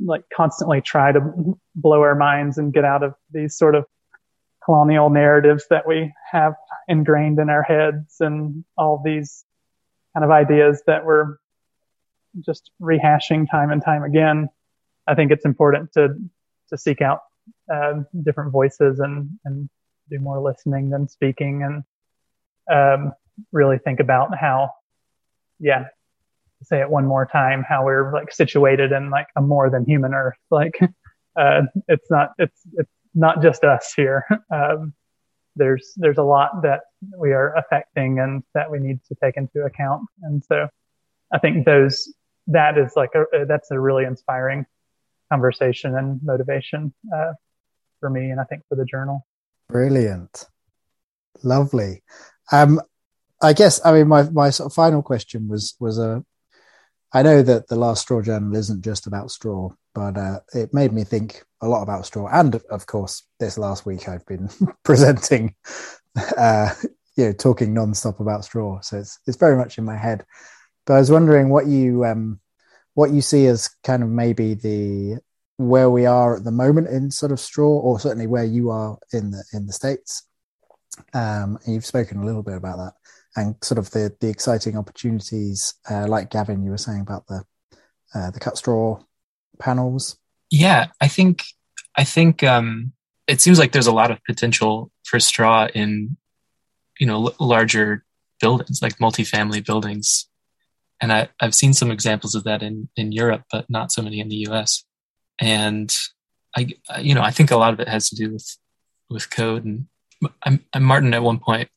like constantly try to blow our minds and get out of these sort of colonial narratives that we have ingrained in our heads and all these kind of ideas that we're just rehashing time and time again I think it's important to to seek out uh, different voices and and do more listening than speaking, and um, really think about how, yeah, say it one more time, how we're like situated in like a more than human Earth. Like, uh, it's not it's it's not just us here. Um, there's there's a lot that we are affecting and that we need to take into account, and so I think those that is like a, that's a really inspiring conversation and motivation uh, for me, and I think for the journal. Brilliant, lovely. Um, I guess I mean my my sort of final question was was a. I know that the last straw journal isn't just about straw, but uh, it made me think a lot about straw, and of course, this last week I've been presenting, uh, you know, talking nonstop about straw, so it's it's very much in my head. But I was wondering what you um, what you see as kind of maybe the where we are at the moment in sort of straw, or certainly where you are in the in the states. Um, you've spoken a little bit about that, and sort of the the exciting opportunities, uh, like Gavin, you were saying about the uh, the cut straw panels. Yeah, I think I think um, it seems like there's a lot of potential for straw in you know l- larger buildings, like multifamily buildings and I, I've seen some examples of that in, in Europe, but not so many in the U.S. And I, you know, I think a lot of it has to do with with code. And I'm, I'm Martin at one point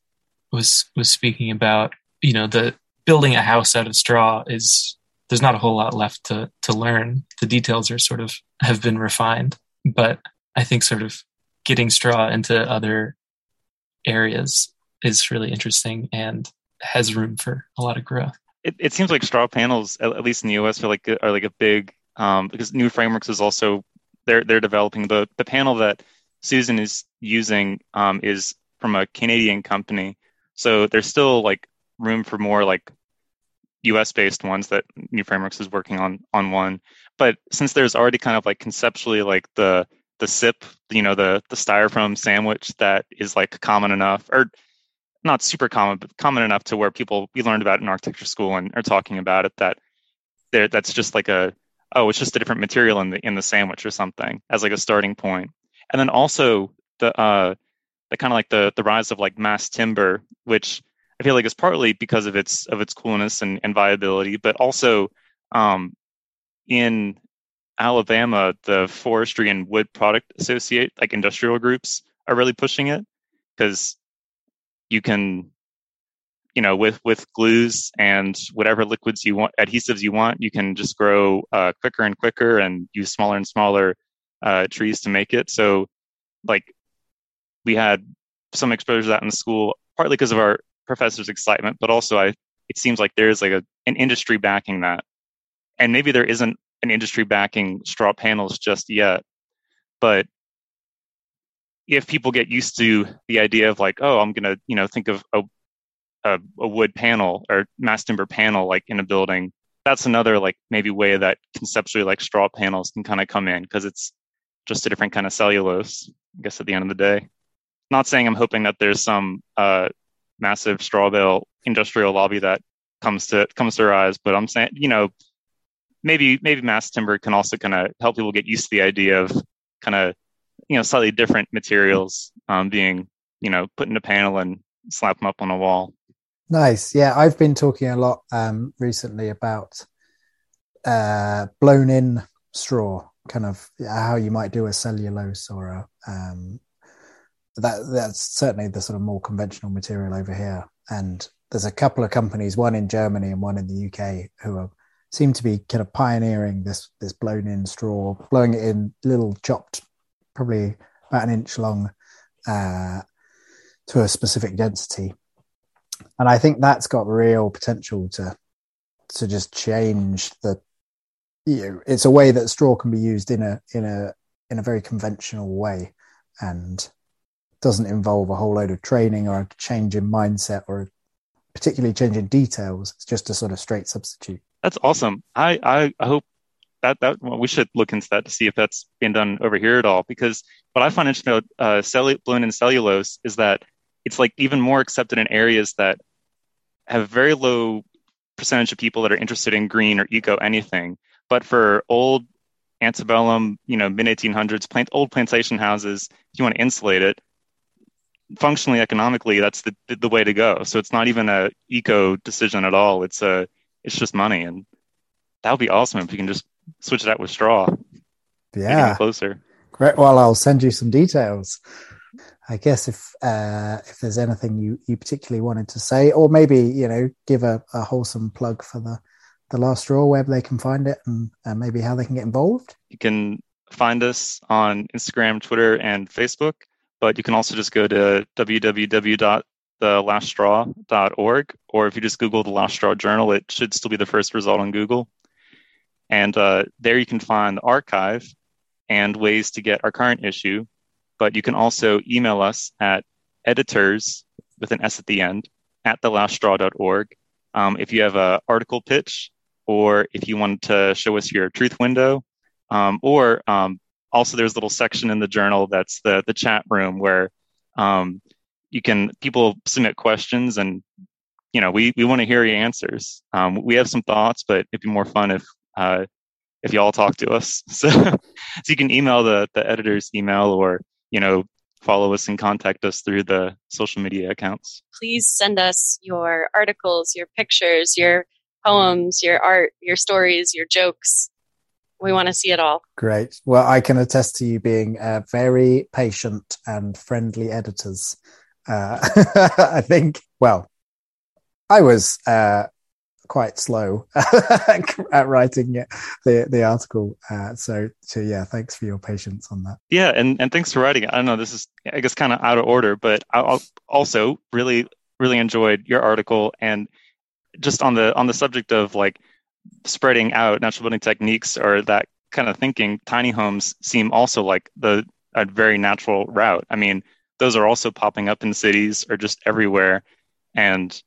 was was speaking about you know the building a house out of straw is there's not a whole lot left to to learn. The details are sort of have been refined, but I think sort of getting straw into other areas is really interesting and has room for a lot of growth it, it seems like straw panels, at, least in the US, are like are like a big um, because New Frameworks is also they're they're developing the the panel that Susan is using um, is from a Canadian company, so there's still like room for more like US based ones that New Frameworks is working on on one. But since there's already kind of like conceptually like the the SIP, you know, the the styrofoam sandwich that is like common enough, or not super common, but common enough to where people we learned about in architecture school and are talking about it that there that's just like a oh it's just a different material in the in the sandwich or something as like a starting point. And then also the uh the kind of like the the rise of like mass timber, which I feel like is partly because of its of its coolness and, and viability, but also um, in Alabama, the Forestry and Wood Product Associate, like industrial groups, are really pushing it because you can you know with with glues and whatever liquids you want adhesives you want you can just grow uh, quicker and quicker and use smaller and smaller uh, trees to make it. So like we had some exposure to that in the school partly because of our professors excitement but also i it seems like there's like a, an industry backing that and maybe there isn't an industry backing straw panels just yet but if people get used to the idea of like, oh, I'm gonna, you know, think of a, a, a wood panel or mass timber panel like in a building, that's another like maybe way that conceptually like straw panels can kind of come in because it's just a different kind of cellulose. I guess at the end of the day, not saying I'm hoping that there's some uh, massive straw bale industrial lobby that comes to comes to rise. But I'm saying, you know, maybe maybe mass timber can also kind of help people get used to the idea of kind of you know slightly different materials um, being you know put in a panel and slap them up on a wall. Nice. Yeah, I've been talking a lot um, recently about uh, blown in straw, kind of how you might do a cellulose or a um, that that's certainly the sort of more conventional material over here. And there's a couple of companies, one in Germany and one in the UK, who are, seem to be kind of pioneering this this blown in straw, blowing it in little chopped, probably about an inch long, uh, to a specific density. And I think that's got real potential to to just change the. You know, it's a way that straw can be used in a in a in a very conventional way, and doesn't involve a whole load of training or a change in mindset or particularly changing details. It's just a sort of straight substitute. That's awesome. I, I, I hope that, that well, we should look into that to see if that's being done over here at all. Because what I find interesting about uh, cellu- blown in cellulose is that it's like even more accepted in areas that have very low percentage of people that are interested in green or eco anything. But for old antebellum, you know, mid 1800s, plant, old plantation houses, if you want to insulate it, functionally economically that's the the way to go. So it's not even a eco decision at all. It's a it's just money. And that would be awesome if you can just switch it out with straw. Yeah. closer. Great. Well i'll send you some details. I guess if uh if there's anything you you particularly wanted to say or maybe you know give a, a wholesome plug for the the last straw where they can find it and uh, maybe how they can get involved. You can find us on instagram twitter and facebook but you can also just go to www.thelaststraw.org, or if you just Google the Last Straw Journal, it should still be the first result on Google. And uh, there you can find the archive and ways to get our current issue. But you can also email us at editors with an S at the end at thelaststraw.org. Um, if you have an article pitch, or if you want to show us your truth window, um, or um, also there's a little section in the journal that's the the chat room where um, you can people submit questions and you know we we want to hear your answers. Um, we have some thoughts, but it'd be more fun if uh, if y'all talk to us. So so you can email the the editor's email or you know follow us and contact us through the social media accounts. Please send us your articles, your pictures, your poems, your art, your stories, your jokes we want to see it all. Great. Well, I can attest to you being uh, very patient and friendly editors. Uh, I think, well, I was uh, quite slow at writing the the article. Uh, so, so yeah, thanks for your patience on that. Yeah, and and thanks for writing it. I know this is, I guess, kind of out of order, but I also really really enjoyed your article and just on the on the subject of like spreading out natural building techniques or that kind of thinking, tiny homes seem also like the a very natural route. I mean, those are also popping up in cities or just everywhere, and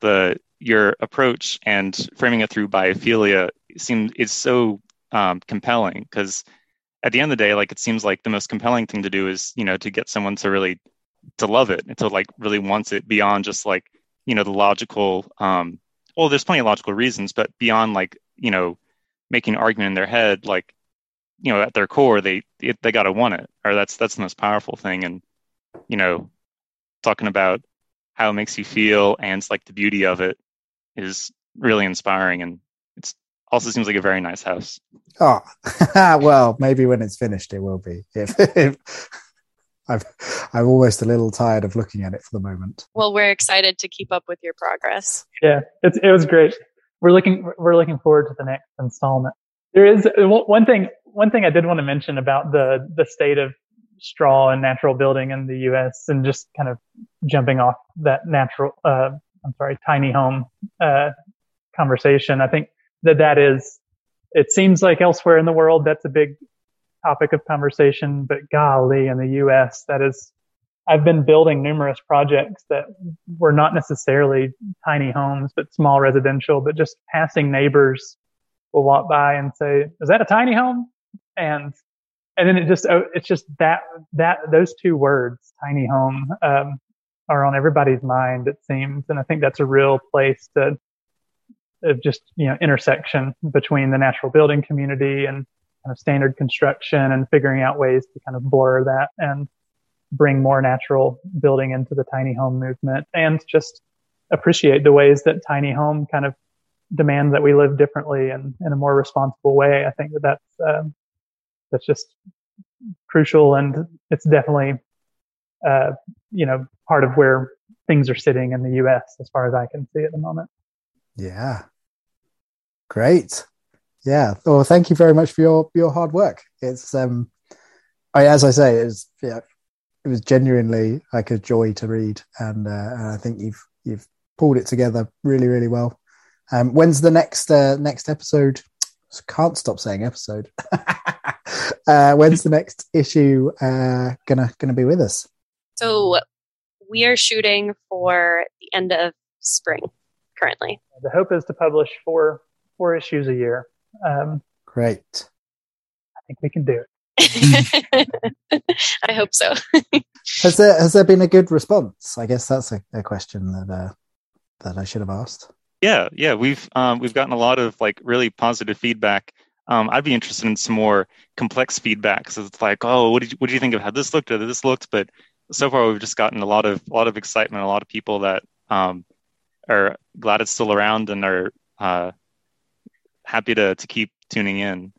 the your approach and framing it through biophilia seems is so um, compelling because at the end of the day, like it seems like the most compelling thing to do is you know to get someone to really to love it and to like really wants it beyond just like you know the logical um, well, there's plenty of logical reasons, but beyond like you know making an argument in their head, like you know at their core they they got to want it, or that's that's the most powerful thing. And you know, talking about how it makes you feel and like the beauty of it is really inspiring, and it's also seems like a very nice house. Oh, well, maybe when it's finished, it will be. If, if I've I'm almost a little tired of looking at it for the moment. Well, we're excited to keep up with your progress. Yeah, it's, it was great. We're looking we're looking forward to the next installment. There is one thing one thing I did want to mention about the the state of straw and natural building in the U.S. and just kind of jumping off that natural uh, I'm sorry tiny home uh, conversation. I think that that is it seems like elsewhere in the world that's a big topic of conversation, but golly, in the US, that is, I've been building numerous projects that were not necessarily tiny homes, but small residential, but just passing neighbors will walk by and say, is that a tiny home? And, and then it just, oh, it's just that, that, those two words, tiny home, um, are on everybody's mind, it seems. And I think that's a real place to, of just, you know, intersection between the natural building community and kind of standard construction and figuring out ways to kind of blur that and bring more natural building into the tiny home movement and just appreciate the ways that tiny home kind of demands that we live differently and in a more responsible way. I think that that's, um, that's just crucial and it's definitely, uh, you know, part of where things are sitting in the U.S. as far as I can see at the moment. Yeah. Great. Yeah. Well, thank you very much for your your hard work. It's um, I, as I say, it's yeah, it was genuinely like a joy to read, and, uh, and I think you've you've pulled it together really really well. Um, when's the next uh, next episode? Can't stop saying episode. uh, when's the next issue uh, gonna gonna be with us? So we are shooting for the end of spring currently. The hope is to publish four four issues a year. Um, Great. I think we can do it. I hope so. has there has there been a good response? I guess that's a, a question that uh, that I should have asked. Yeah, yeah, we've um, we've gotten a lot of like really positive feedback. Um, I'd be interested in some more complex feedback because it's like, oh, what did you, what do you think of how this looked or this looked? But so far, we've just gotten a lot of a lot of excitement, a lot of people that um, are glad it's still around and are uh, happy to to keep tuning in.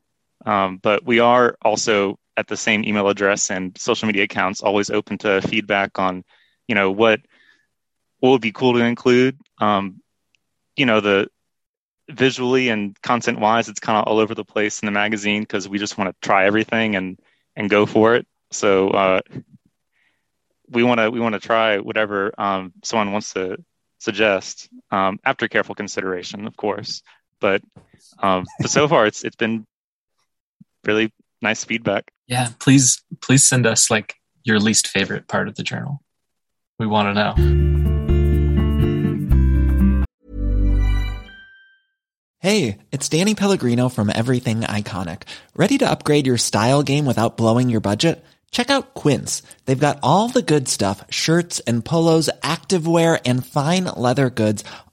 Um, but we are also at the same email address and social media accounts, always open to feedback on, you know, what what would be cool to include. Um, you know, the visually and content wise, it's kind of all over the place in the magazine because we just want to try everything and and go for it. So uh, we want to we want to try whatever um, someone wants to suggest um, after careful consideration, of course. But um, but so far, it's it's been really nice feedback. Yeah, please please send us like your least favorite part of the journal. We want to know. Hey, it's Danny Pellegrino from Everything Iconic. Ready to upgrade your style game without blowing your budget? Check out Quince. They've got all the good stuff, shirts and polos, activewear and fine leather goods,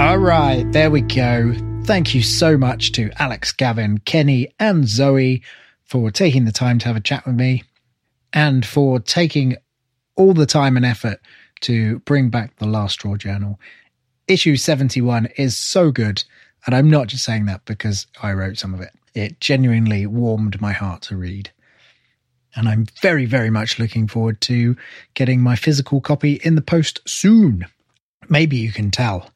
All right, there we go. Thank you so much to Alex, Gavin, Kenny, and Zoe for taking the time to have a chat with me and for taking all the time and effort to bring back the Last Straw Journal. Issue 71 is so good, and I'm not just saying that because I wrote some of it. It genuinely warmed my heart to read. And I'm very, very much looking forward to getting my physical copy in the post soon. Maybe you can tell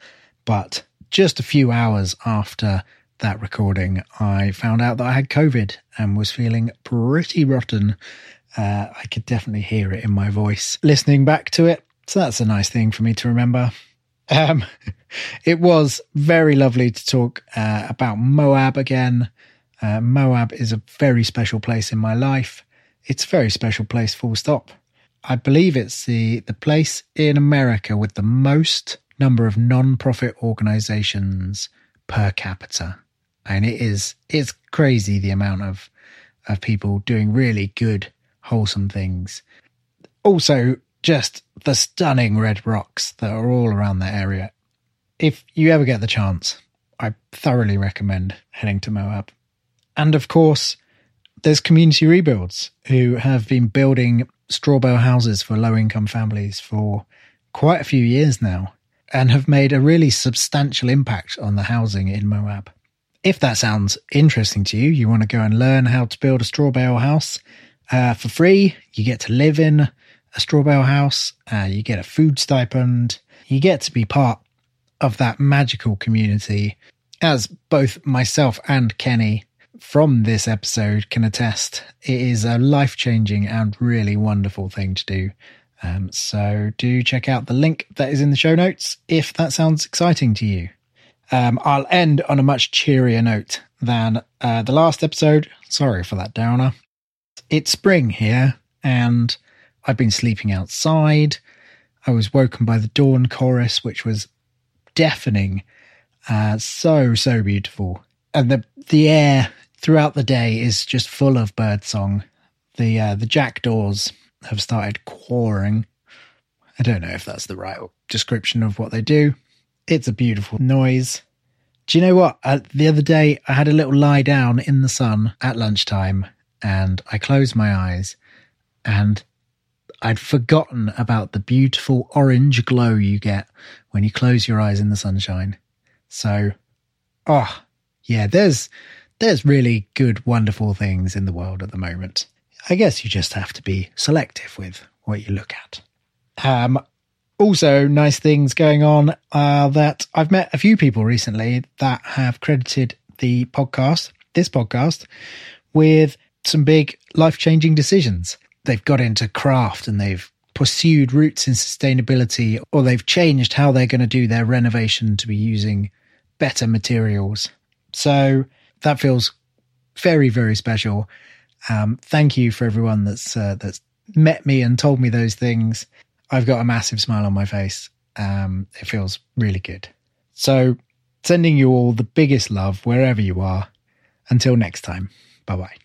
but just a few hours after that recording, I found out that I had COVID and was feeling pretty rotten. Uh, I could definitely hear it in my voice listening back to it. So that's a nice thing for me to remember. Um, it was very lovely to talk uh, about Moab again. Uh, Moab is a very special place in my life. It's a very special place, full stop. I believe it's the, the place in America with the most number of non-profit organizations per capita. And it is it's crazy the amount of of people doing really good wholesome things. Also just the stunning red rocks that are all around that area. If you ever get the chance i thoroughly recommend heading to moab. And of course there's community rebuilds who have been building straw bale houses for low income families for quite a few years now and have made a really substantial impact on the housing in Moab. If that sounds interesting to you, you want to go and learn how to build a straw bale house uh, for free. You get to live in a straw bale house. Uh, you get a food stipend. You get to be part of that magical community, as both myself and Kenny from this episode can attest. It is a life changing and really wonderful thing to do. Um, so do check out the link that is in the show notes if that sounds exciting to you. Um, I'll end on a much cheerier note than uh, the last episode. Sorry for that downer. It's spring here, and I've been sleeping outside. I was woken by the dawn chorus, which was deafening. Uh, so, so beautiful. And the, the air throughout the day is just full of birdsong. The, uh, the jackdaws have started quawing. I don't know if that's the right description of what they do. It's a beautiful noise. Do you know what? Uh, the other day, I had a little lie down in the sun at lunchtime and I closed my eyes and I'd forgotten about the beautiful orange glow you get when you close your eyes in the sunshine. So, oh, yeah, there's there's really good, wonderful things in the world at the moment. I guess you just have to be selective with what you look at. Um, also, nice things going on that I've met a few people recently that have credited the podcast, this podcast, with some big life changing decisions. They've got into craft and they've pursued routes in sustainability, or they've changed how they're going to do their renovation to be using better materials. So that feels very, very special. Um, thank you for everyone that's uh, that's met me and told me those things. I've got a massive smile on my face. Um, it feels really good. So, sending you all the biggest love wherever you are. Until next time, bye bye.